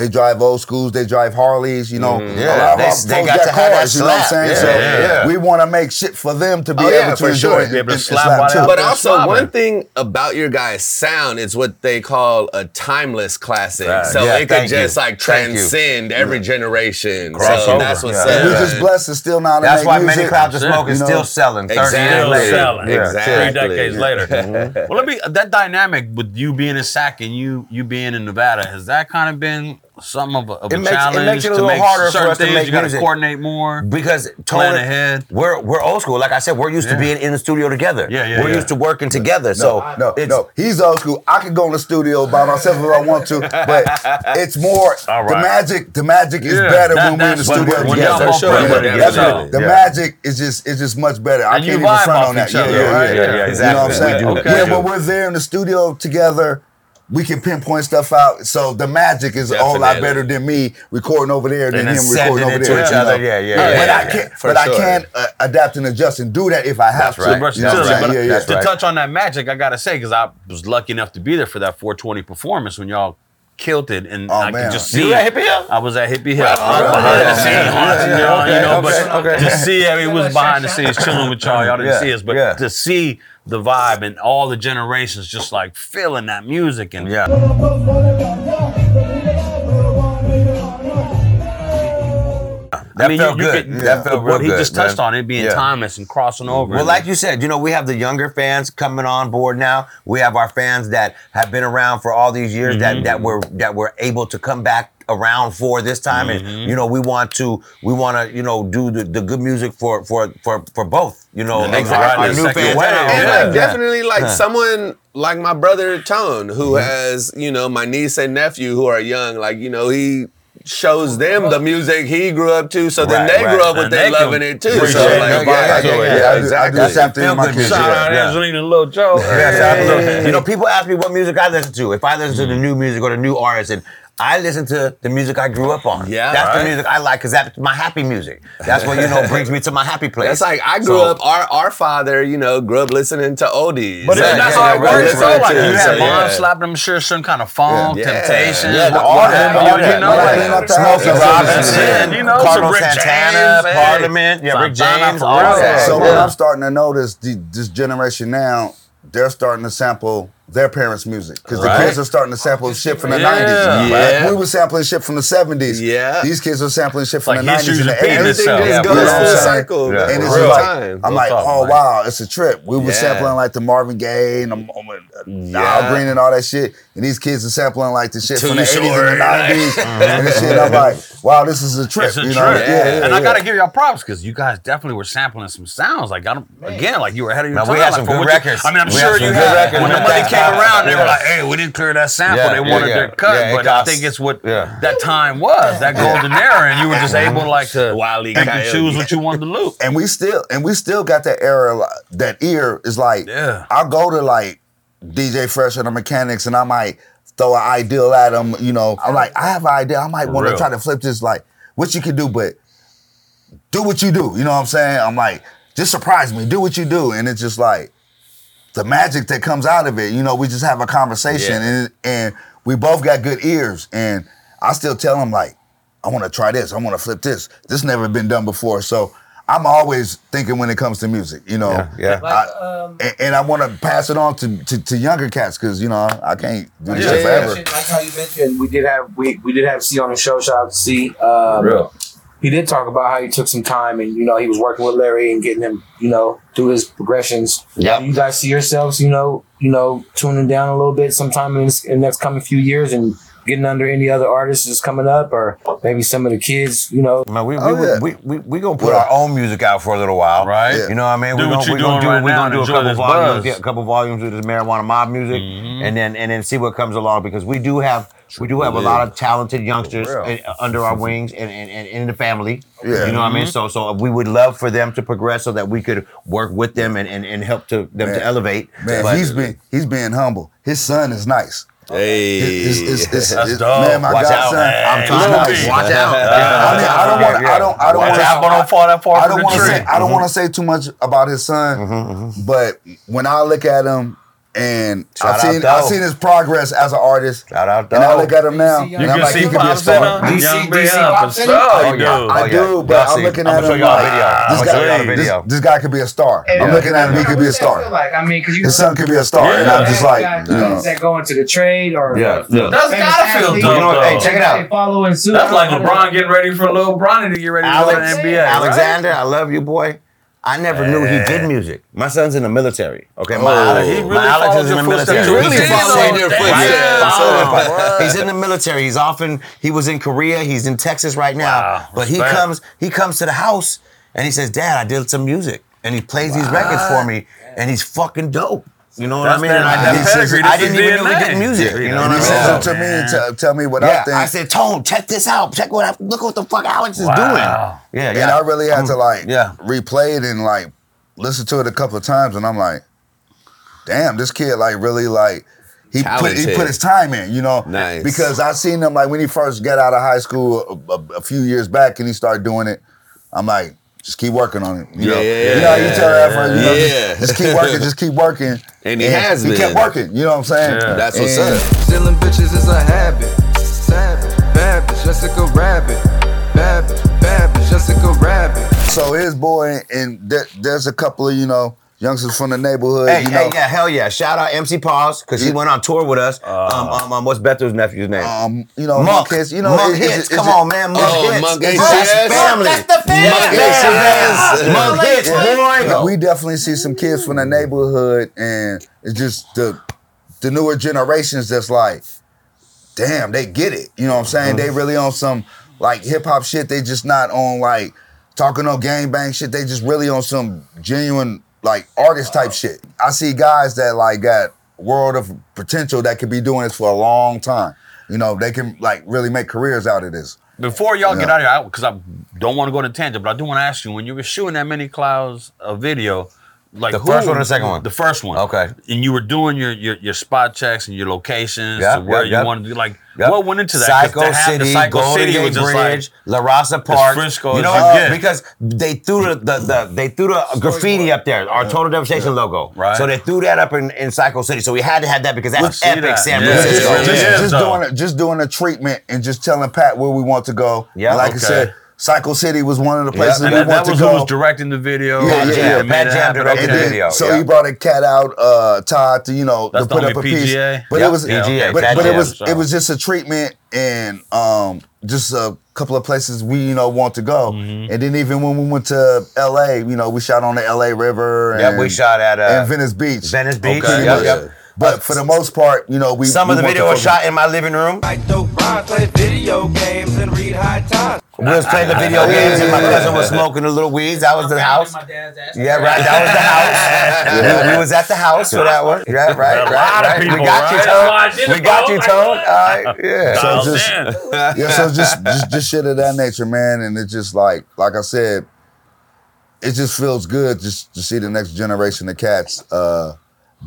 they drive old schools. They drive Harleys. You know, mm, yeah. a lot of they, they got got cars. You know what I'm saying? Yeah, so yeah. we want to make shit for them to be oh, able yeah, to enjoy sure. it. Be able to slap, slap But also, slapping. one thing about your guys' sound is what they call a timeless classic. Right. So it could just you. like transcend every generation. Cross so over. that's what's yeah. We just blessed to still not. That's why many clouds of smoke is still selling. Exactly. Exactly. Three decades later. Mm-hmm. Well, let me. That dynamic with you being in Sac and you you being in Nevada has that kind of been some of a, of it a makes, challenge. It makes it a little harder for us to make You got to coordinate more because plan ahead. We're we're old school. Like I said, we're used yeah. to being in the studio together. Yeah, yeah. We're yeah. used to working together. No, so I, no, no, he's old school. I could go in the studio by myself if I want to, but (laughs) it's more right. the magic. The magic is yeah, better that, when we're in the studio when together. Sure. The magic is just is just much better. I can't even front on that. Yeah, yeah, yeah. Exactly. You know what I'm saying? Yeah, but we're there in the studio together we can pinpoint stuff out. So the magic is Definitely. a whole lot better than me recording over there than and him recording over there. Each other. Yeah, yeah, yeah. But yeah, I can't, but sure. I can uh, adapt and adjust and do that if I have that's to. Right. You know right. But yeah, yeah. To touch on that magic, I gotta say because I was lucky enough to be there for that 420 performance when y'all killed it, and oh, I man. could just see. You at Hippie Hill? I was at Hippie Hill. Right. Oh, right. Behind the scenes, yeah. you know, okay. you know okay. but okay. to see, I mean, was behind the scenes chilling with y'all. Y'all didn't yeah. see us, but yeah. to see the vibe and all the generations just like feeling that music and yeah. That I mean, felt you, you good. Could, yeah. That felt real good. he just touched man. on it being yeah. timeless and crossing mm-hmm. over. Well, like you said, you know, we have the younger fans coming on board now. We have our fans that have been around for all these years mm-hmm. that that mm-hmm. were that were able to come back around for this time mm-hmm. and you know we want to we want to you know do the, the good music for for for for both you know yeah, uh, exactly. our, our new fans yeah. and like yeah. definitely like someone like my brother Tone who mm-hmm. has you know my niece and nephew who are young like you know he shows them the music he grew up to, so then they right. grew up with they, loving it too. So like, yeah, yeah, yeah, yeah, exactly. My kids. Shout out yeah. Angelina Lil Joe. You know, people ask me what music I listen to. If I listen to the new music or the new artist, and I listen to the music I grew up on. Yeah, that's right. the music I like because that's my happy music. That's what you know (laughs) brings me to my happy place. That's like I grew so, up. Our our father, you know, grew up listening to oldies. But yeah, that's yeah, how it works. Right, right, like, you had so, mom yeah. slapping them sure some kind of funk, yeah. temptation, yeah, yeah, all that. You know, like, Smokey Robinson, you know, Carlos Santana, Parliament, yeah, Rick James. So what I'm starting to notice, this generation now, they're starting to sample their parents' music because right. the kids are starting to sample shit from the yeah. 90s. Yeah. Right? We were sampling shit from the 70s. Yeah. These kids are sampling shit from like the 90s and the 80s. Everything yeah, goes full cycle. Yeah. And it's Real like, time. I'm like, oh, wow, it's a trip. We were sampling like the Marvin Gaye and the Al Green and all that shit. And these kids are sampling like the shit Too from the short, 80s and the 90s. Like. (laughs) and shit, I'm uh-huh. like, wow, this is a trip. It's a you know? trip. Yeah, and I got to give y'all props because you guys definitely were sampling some sounds. Like, again, like you were ahead of your time. We had some good records. I mean, I'm sure you had. When the money came came around, they were like, "Hey, we didn't clear that sample. Yeah, they wanted yeah, yeah. their cut." but I think it's what that time was, that golden era, and you were just able like to choose what you wanted to (laughs) loop. And we still, and we still got that era, that ear is like, yeah. I'll go to like DJ Fresh and the Mechanics, and I might throw an ideal at them. You know, I'm like, I have an idea. I might want to try to flip this, like, what you could do, but do what you do. You know what I'm saying? I'm like, just surprise me. Do what you do, and it's just like the magic that comes out of it. You know, we just have a conversation Yeah. and and we both got good ears. And I still tell him like, I want to try this, I want to flip this. This never been done before. So I'm always thinking when it comes to music, you know. Yeah, yeah. I- and, and I want to pass it on to, to, to younger cats because you know I, I can't do this Yeah, shit forever. Like how you mentioned, we did have we, we did have C on the show. Shout out to C. Um, Real. He did talk about how he took some time and you know he was working with Larry and getting him you know through his progressions. Yeah. You guys see yourselves you know you know tuning down a little bit sometime in, this, in the next coming few years and getting under any other artists that's coming up or maybe some of the kids you know. Man, we we, Oh, we, yeah. we, we, we gonna put our own music out for a little while, Right. You know what I mean? Do we what gonna, you're we gonna doing do right we now gonna and do a couple volumes, buzz. yeah, a couple volumes of this marijuana mob music, Mm-hmm. and then and then see what comes along because we do have we do have a lot of talented youngsters uh, under our (laughs) wings and, and, and in the family. Yeah. You know what I mean? Mm-hmm. So so we would love for them to progress so that we could work with them and, and, and help to them Man. to elevate. Man, But- he's been he's being humble. His son is nice. Hey, That's dope. Man, my Watch out, man. I'm trying nice. to watch out. I mean, I don't want. I don't. I don't want. but don't fall that far I don't want to say. I don't want to say too much about his son, Mm-hmm, but when I look at him and Shout I've seen I've seen his progress as an artist, Shout out and I look at him now, You and You I'm can like, see he could be a Pops in star. him. DC Young Big DC Up. Pops in So him? you do. I do, but Y'all I'm looking I'ma at him y'all a like video. This guy, y'all this, this guy could be a star. I'm looking at him, he could be a star. Like I mean, because you His son could be a star, and I'm just like, you know. that going to the trade or Yeah, yeah. That's gotta feel athlete. dope. You know what? Hey, check it out. Following suit. That's like LeBron getting ready for a little Bronny to get ready for go the NBA. Alexander, I love you, boy. I never knew he did eh. music. My son's in the military. Okay, my Oh. Alex, He my really Alex is in the your footsteps. military. Really He's in- your Right? footsteps. Oh, right. Wow. He's in the military. He's often he was in Korea. He's in Texas right now. Wow. But he Respect. comes he comes to the house and he says, "Dad, I did some music." And he plays these records for me, and he's fucking dope. You know what That's I mean? that- I, that says. I didn't is even know he DNA. did music. You know what I mean? So- to me and tell, me what I yeah, think. I said, Tone, check this out. Check what I look what the fuck Alex is Wow. doing. Yeah, yeah. And I really had to mm. like yeah. replay it and like listen to it a couple of times, and I'm like, damn, this kid like really like he put he put his time in, you know. Nice. Because I seen him like when he first got out of high school a, a, a few years back, and he started doing it. I'm like, just keep working on it. You know, Yeah, you know how you tell that first, you know, yeah. just, just keep working, just keep working. (laughs) And he has He kept working. You know what I'm saying? Yeah. That's what's And- up. Stealing bitches is a habit. Savage, bad bitch, Jessica Rabbit. Bad bitch, bad bitch, Jessica Rabbit. So his boy, and there, there's a couple of you know youngsters from the neighborhood. Hey, you hey, yeah, hell yeah! Shout out MC Pause because he went on tour with us. um, um, um, what's Bethel's nephew's name? um, you know, Monk. Monk hits. You know, Monk it- it's- hits. it's Come on, man. Monk Oh, hits. Monk That's HCS? family. That's the family. Monk hits. HCS. Monk hits, Yeah, boy. we definitely see some kids from the neighborhood, and it's just the the newer generations that's like, damn, they get it. You know what I'm saying? They really on some like hip hop shit. They just not on like talking no gang bang shit. They just really on some genuine like artist type shit. I see guys that like got world of potential that could be doing this for a long time. You know, they can like really make careers out of this. Before y'all get out of here, because I, don't want to go to tangent, but I do want to ask you: when you were shooting that many clouds of video, like The who- first one or the second one? The first one. Okay. And you were doing your your, your spot checks and your locations Yep, to where yep, you yep. wanted to do. Like, Yep. what went into that? 'Cause Psycho City, the Psycho Golden City Gate Bridge, like La Raza Park. Frisco you as know, you uh, get. because they threw the, the, the they threw the graffiti up there, our Total Devastation logo. Right. So they threw that up in, in Psycho City. So we had to have that because that's epic that. San Francisco. it really just, is, just doing a, just doing a treatment and just telling Pat where we want to go. Yeah, like okay. I said, Psycho City was one of the places and we that, want that to was who was directing the video. Yeah, yeah, yeah. made Pat it Jam directed the video, so yeah. he brought a cat out, uh, Todd, to you know That's to the put up a piece. PGA? But Yep, it was, PGA, okay. but, Pat but it was Sorry. it was just a treatment and um, just a couple of places we you know want to go. Mm-hmm. And then even when we went to L.A., you know, we shot on the L.A. River. And, Yep, we shot at, uh, and Venice Beach. Venice Beach. Pretty Yep, yep. But for the most part, you know, we Some we of the video was shot in my living room. Like dope rhymes, play video games and read high times. We was playing the video games and my cousin was smoking the little weeds. That was the house. Yeah, right. That was the house. (laughs) we, we was at the house for that one. Yeah, right, A right, lot of right. people, we got right? you, That's why I did Tone. We got you, Tone. All right, yeah. So just yeah, so just, just just shit of that nature, man. And it's just like like I said, it just feels good just to see the next generation of cats uh,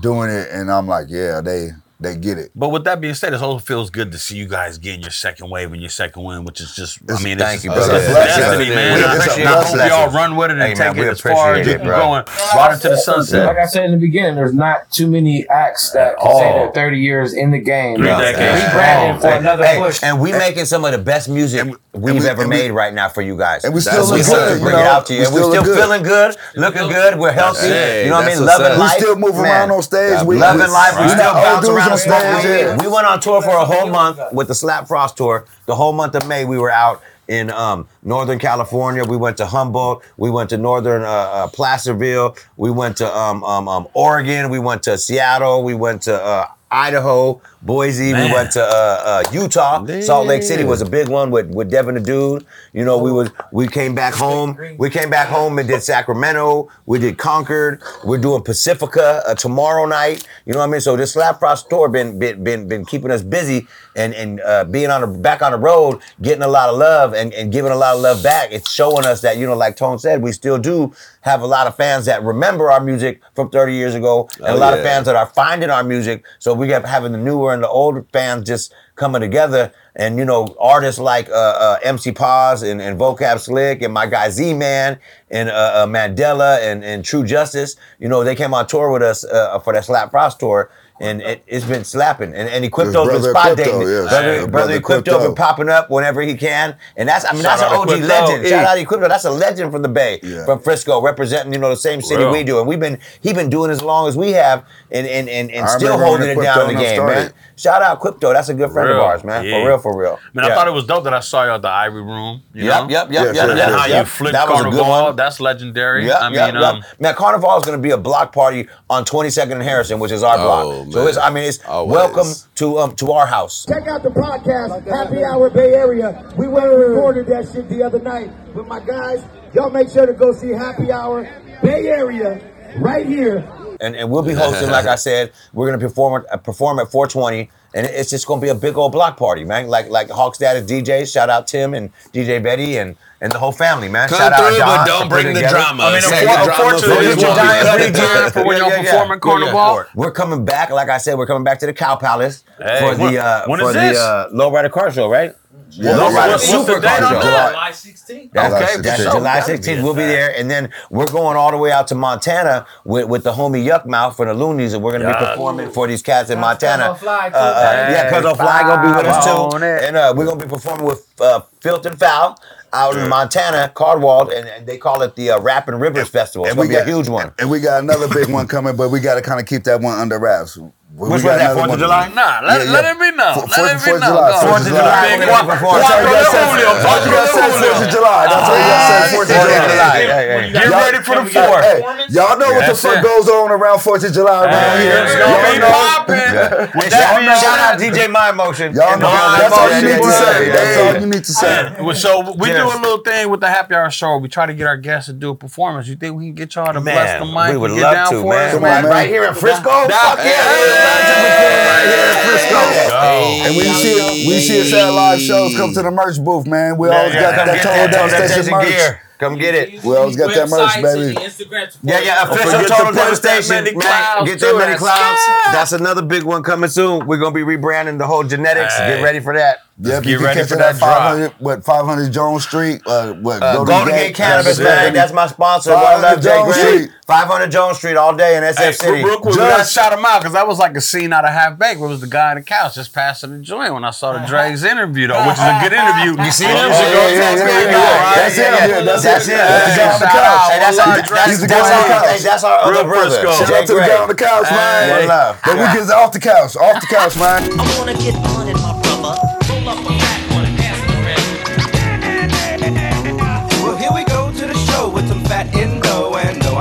doing it. And I'm like, yeah, they they get it. But with that being said, it also feels good to see you guys getting your second wave and your second win, which is just, I mean, Thank it's, you, it's, brother. it's It's a blessing. destiny, man. We I appreciate I it. hope y'all run with it and Hey, man, take we it as far as you it, can bro. go and right into the sunset. Like I said in the beginning, there's not too many acts that can say they're 30 years in the game. Three Yeah. decades. Rebranding for another hey, push. And we making some of the best music we've we- ever and we- made right now for you guys. and we still look good. Bring it out to you. And we're still still look good. feeling good, looking good. We're healthy. You know what I mean? Loving life. We life. still move around on stage. We, Loving we, life. We we still not bounce around on stage. stage. yeah. We went on tour for a whole month with the Slap Frost tour. The whole month of May, we were out in um, Northern California. We went to Humboldt. We went to Northern uh, uh, Placerville. We went to um, um, um, Oregon. We went to Seattle. We went to uh, Idaho, Boise. Man. We went to uh, uh, Utah. Salt Lake City was a big one with with Devin the Dude. You know, we was we came back home. We came back home and did Sacramento. We did Concord. We're doing Pacifica uh, tomorrow night. You know what I mean? So this Slap Frost tour been been been been keeping us busy and and uh, being on the back on the road, getting a lot of love and, and giving a lot of love back. It's showing us that you know, like Tone said, we still do have a lot of fans that remember our music from 30 years ago, and a Oh, lot of fans that are finding our music. So we got having the newer and the older fans just coming together. And you know, artists like uh, uh, MC Paz and, and Vocab Slick and my guy Z Man and uh, uh, Mandela and, and True Justice, you know, they came on tour with us uh, for that Slap Frost tour. And it, it's been slapping, and and Equipto's been Brother spot Equipto, dating. yes. Brother, Yeah, brother Brother Equipto been popping up whenever he can, and that's I mean Shout that's an out OG Equipto. legend. Shout E. out Equipto, that's a legend from the Bay, Yeah. from Frisco, representing you know the same city Real. we do, and we've been he's been doing as long as we have, and and and, and still holding it down in the game, started. man. Shout out Crypto, that's a good friend Real. of ours, man. Yeah. For real, for real. Man, I thought it was dope that I saw you at the Ivory Room. You Yep, know? yep, yep, Yes, yep, And yep, how yep. you flipped That was a good Carnival, one. that's legendary. Yep, I mean, yep, yep. um, Man, Carnival is going to be a block party on 22nd and Harrison, which is our Oh, block. So it's, I mean, it's Always. welcome to um to our house. Check out the podcast, Happy Hour Bay Area. We went and recorded that shit the other night with my guys. Y'all make sure to go see Happy Hour Bay Area right here. and, and we'll be hosting. like I said, we're gonna perform at, uh, perform at 420, and it's just gonna be a big old block party, man. Like like Hawks Dad is DJ. Shout out Tim and DJ Betty and and the whole family, man. Come Shout out through, Don but don't bring the together. drama. I mean, Say unfor- the drama unfortunately, for it's the gonna be drama. plenty of (laughs) time for when y'all perform at Carnival. We're coming back, like I said, we're coming back to the Cow Palace Hey, for when- the uh, when for is the this? uh, Lowrider Car Show, right? Yeah, Lowrider what's- what's the Super date Car Show. that? July 16th. That's, Okay, that's for sure. July That'd be 16th. We'll be there, and then we're going all the way out to Montana with, with the homie Yukmouth for the Loonies, and we're gonna be performing for these cats in Montana. Cuz Fly, too. Uh, uh, yeah, Cuz on Fly gonna be with us too, and uh, we're gonna be performing with uh, Filth and Foul out in Montana, Cardwald, and, and they call it the uh, Rap and Rivers Festival. It's And gonna we be got a huge one. And we got another big one coming, but we got to kind of keep that one under wraps. We Which got one's that, another 4th of one- July? Nah, let, Yeah, let yeah. it be known. Fourth- let it be Fourth of known. July, Go. Fourth of July. Big We're gonna one. be performing. That's all you gotta Cuatro de say. Julio. That's all you gotta say. Cuatro de Fourth of Julio. July. That's all you gotta say. Fourth of Fourth of July. July. Hey, hey. Get Y'all- ready for the Hey, fourth. y'all know what the That's fuck it. goes on around Fourth of July around Hey, here. It's Y'all gonna be know. Popping. And With shout, that being shout out DJ Mind Motion. Y'all know. building. That's all you need to say. yeah, That's all you need to say. So we Yes. do a little thing with the happy hour show. We try to get our guests to do a performance. You think we can get y'all to bless the Man, mic we would get love down to, for man. us? Come on, man. Right here in Frisco? Fuck yeah. right here in Frisco. And we you see when you see us at live shows, come to the merch booth, man. We always got that total that Total devastation Devastation merch. Gear. Come get it. We always got that merch, baby. Yeah, yeah, official forget to total post that devastation. man. Get that many clouds. That's another big one coming soon. We're gonna be rebranding the whole genetics. Get ready for that. Yeah, get you can ready catch for it that at 500, what, 500 Jones Street. Uh, what, Uh, Golden, Golden Gate Cannabis, That's it. man. That's my sponsor. One 500 love, Jay Jones Street. 500 Jones Street all day in SF Hey, City. real quick, we gotta Just- shout him out because that was like a scene out of Half Baked where it was the guy on the couch just passing the joint when I saw the Dregs interview though, which is a good interview. You see him? yeah, yeah, that's yeah, good yeah, guy, yeah. right? That's him, that's That's him. That's the guy on the Shout couch. out. Hey, that's, One our, love, that's, He's the that's, guy on the our, couch. that's our Real other brother. Frisco. Shout Jay out to the guy on the couch, man. One love. Then we get off the couch, off the couch, man. I wanna get money, my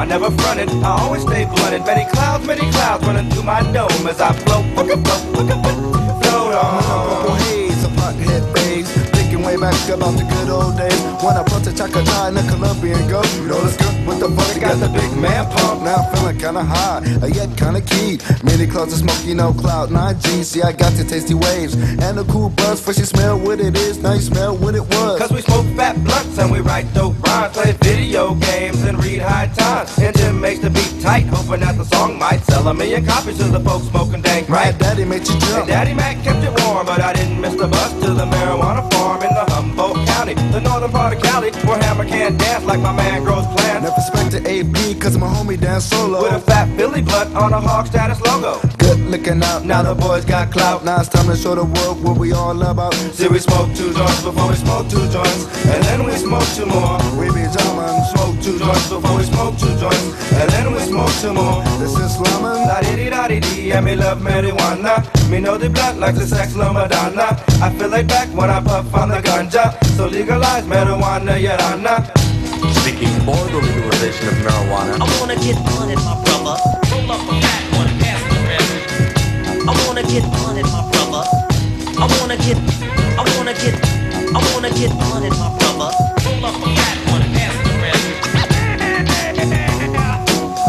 I never fronted. I always stay blunted. Many clouds, many clouds running through my dome as I float, float, float, float, float Purple on. haze, a pothead way back about the good old days. When I brought the Chacata and the Colombian go. You know the skunk with the funky got the big man pump. Now I'm feeling kinda high, uh, yet kinda key. Many clouds of smoky, no cloud 9G. See, I got the tasty waves and the cool buzz. First you smell what it is, now you smell what it was. Cause we smoke fat blunts and we write dope rhymes, play video games and read high times. Engine makes the beat tight, hoping that the song might sell a million copies to the folks smoking dank, right? Daddy made you jump. And Daddy Mac kept it warm, but I didn't miss the bus to the marijuana in The northern part of Cali, where Hammer can't dance like my man grows plants. Never expected AB, cause my homie dance solo. With a fat Billy butt on a hog status logo. Good looking out. Now the boys got clout. Now it's time to show the world what we all about. See, we smoke two joints before we smoke two joints, and then we smoke two more. We be jamming. Smoke two joints before we smoke two joints, and then we smoke two more. This is slamming. La di di da di di, and me love marijuana. Me know the blunt like the sex la Madonna. I feel like back when I puff on the ganja. So legalize marijuana, yeah, nah. Speaking for the legalization of marijuana. I wanna get money, my brother. Roll up a fat one, pass the rest. I wanna get money, my brother. I wanna get, I wanna get, I wanna get money, my brother. Roll up a fat one, pass the rest.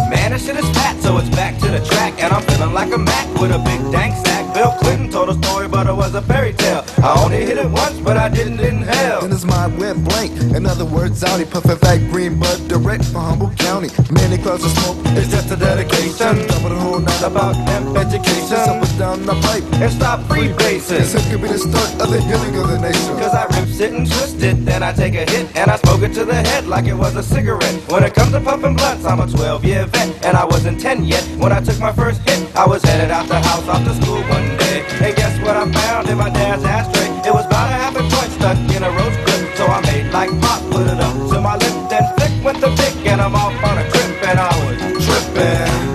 Man, this shit is fat, so it's back to the track. And I'm feeling like a Mac with a big dank sack. Bill Clinton told a story, but it was a fairy tale. I only hit it once, but I didn't inhale. Then his mind went blank. In other words, out he puffin' fat green bud direct from Humboldt County. Many clouds of smoke. It's just a dedication. Double the whole night About hemp education. And down the pipe. And stop free bases. This could be the start of the healing of the nation. Cause I rip it and twist it, then I take a hit and I smoke it to the head like it was a cigarette. When it comes to puffin' blunts, I'm a 12 year vet, and I wasn't 10 yet. When I took my first hit, I was headed out the house off to school one day. And guess what I found in my dad's ashtray? It was about a half a joint stuck in a roach clip. So I made like pop, put it up to my lip, then flick with the pick, and I'm off on a trip, and I was tripping.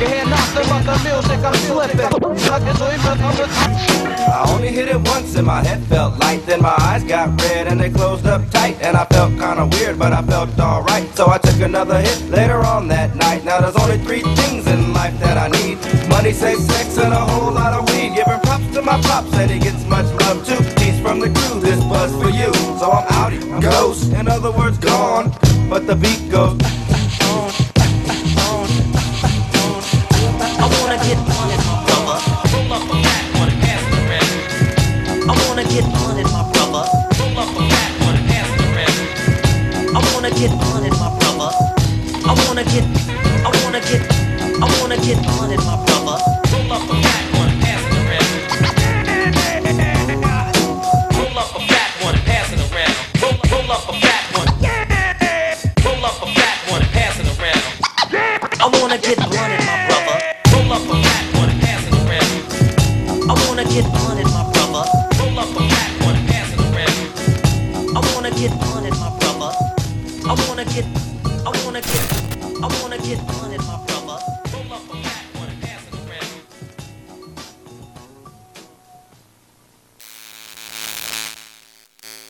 You hear nothing but the music, I'm slipping. Suckers, we I only hit it once and my head felt light. Then my eyes got red and they closed up tight. And I felt kinda weird, but I felt alright. So I took another hit later on that night. Now there's only three things in life that I need money, safe sex, and a whole lot of weed. Giving props to my pops, and he gets much love too. Peace from the crew, this buzz for you. So I'm outie, I'm ghost. In other words, gone. But the beat goes.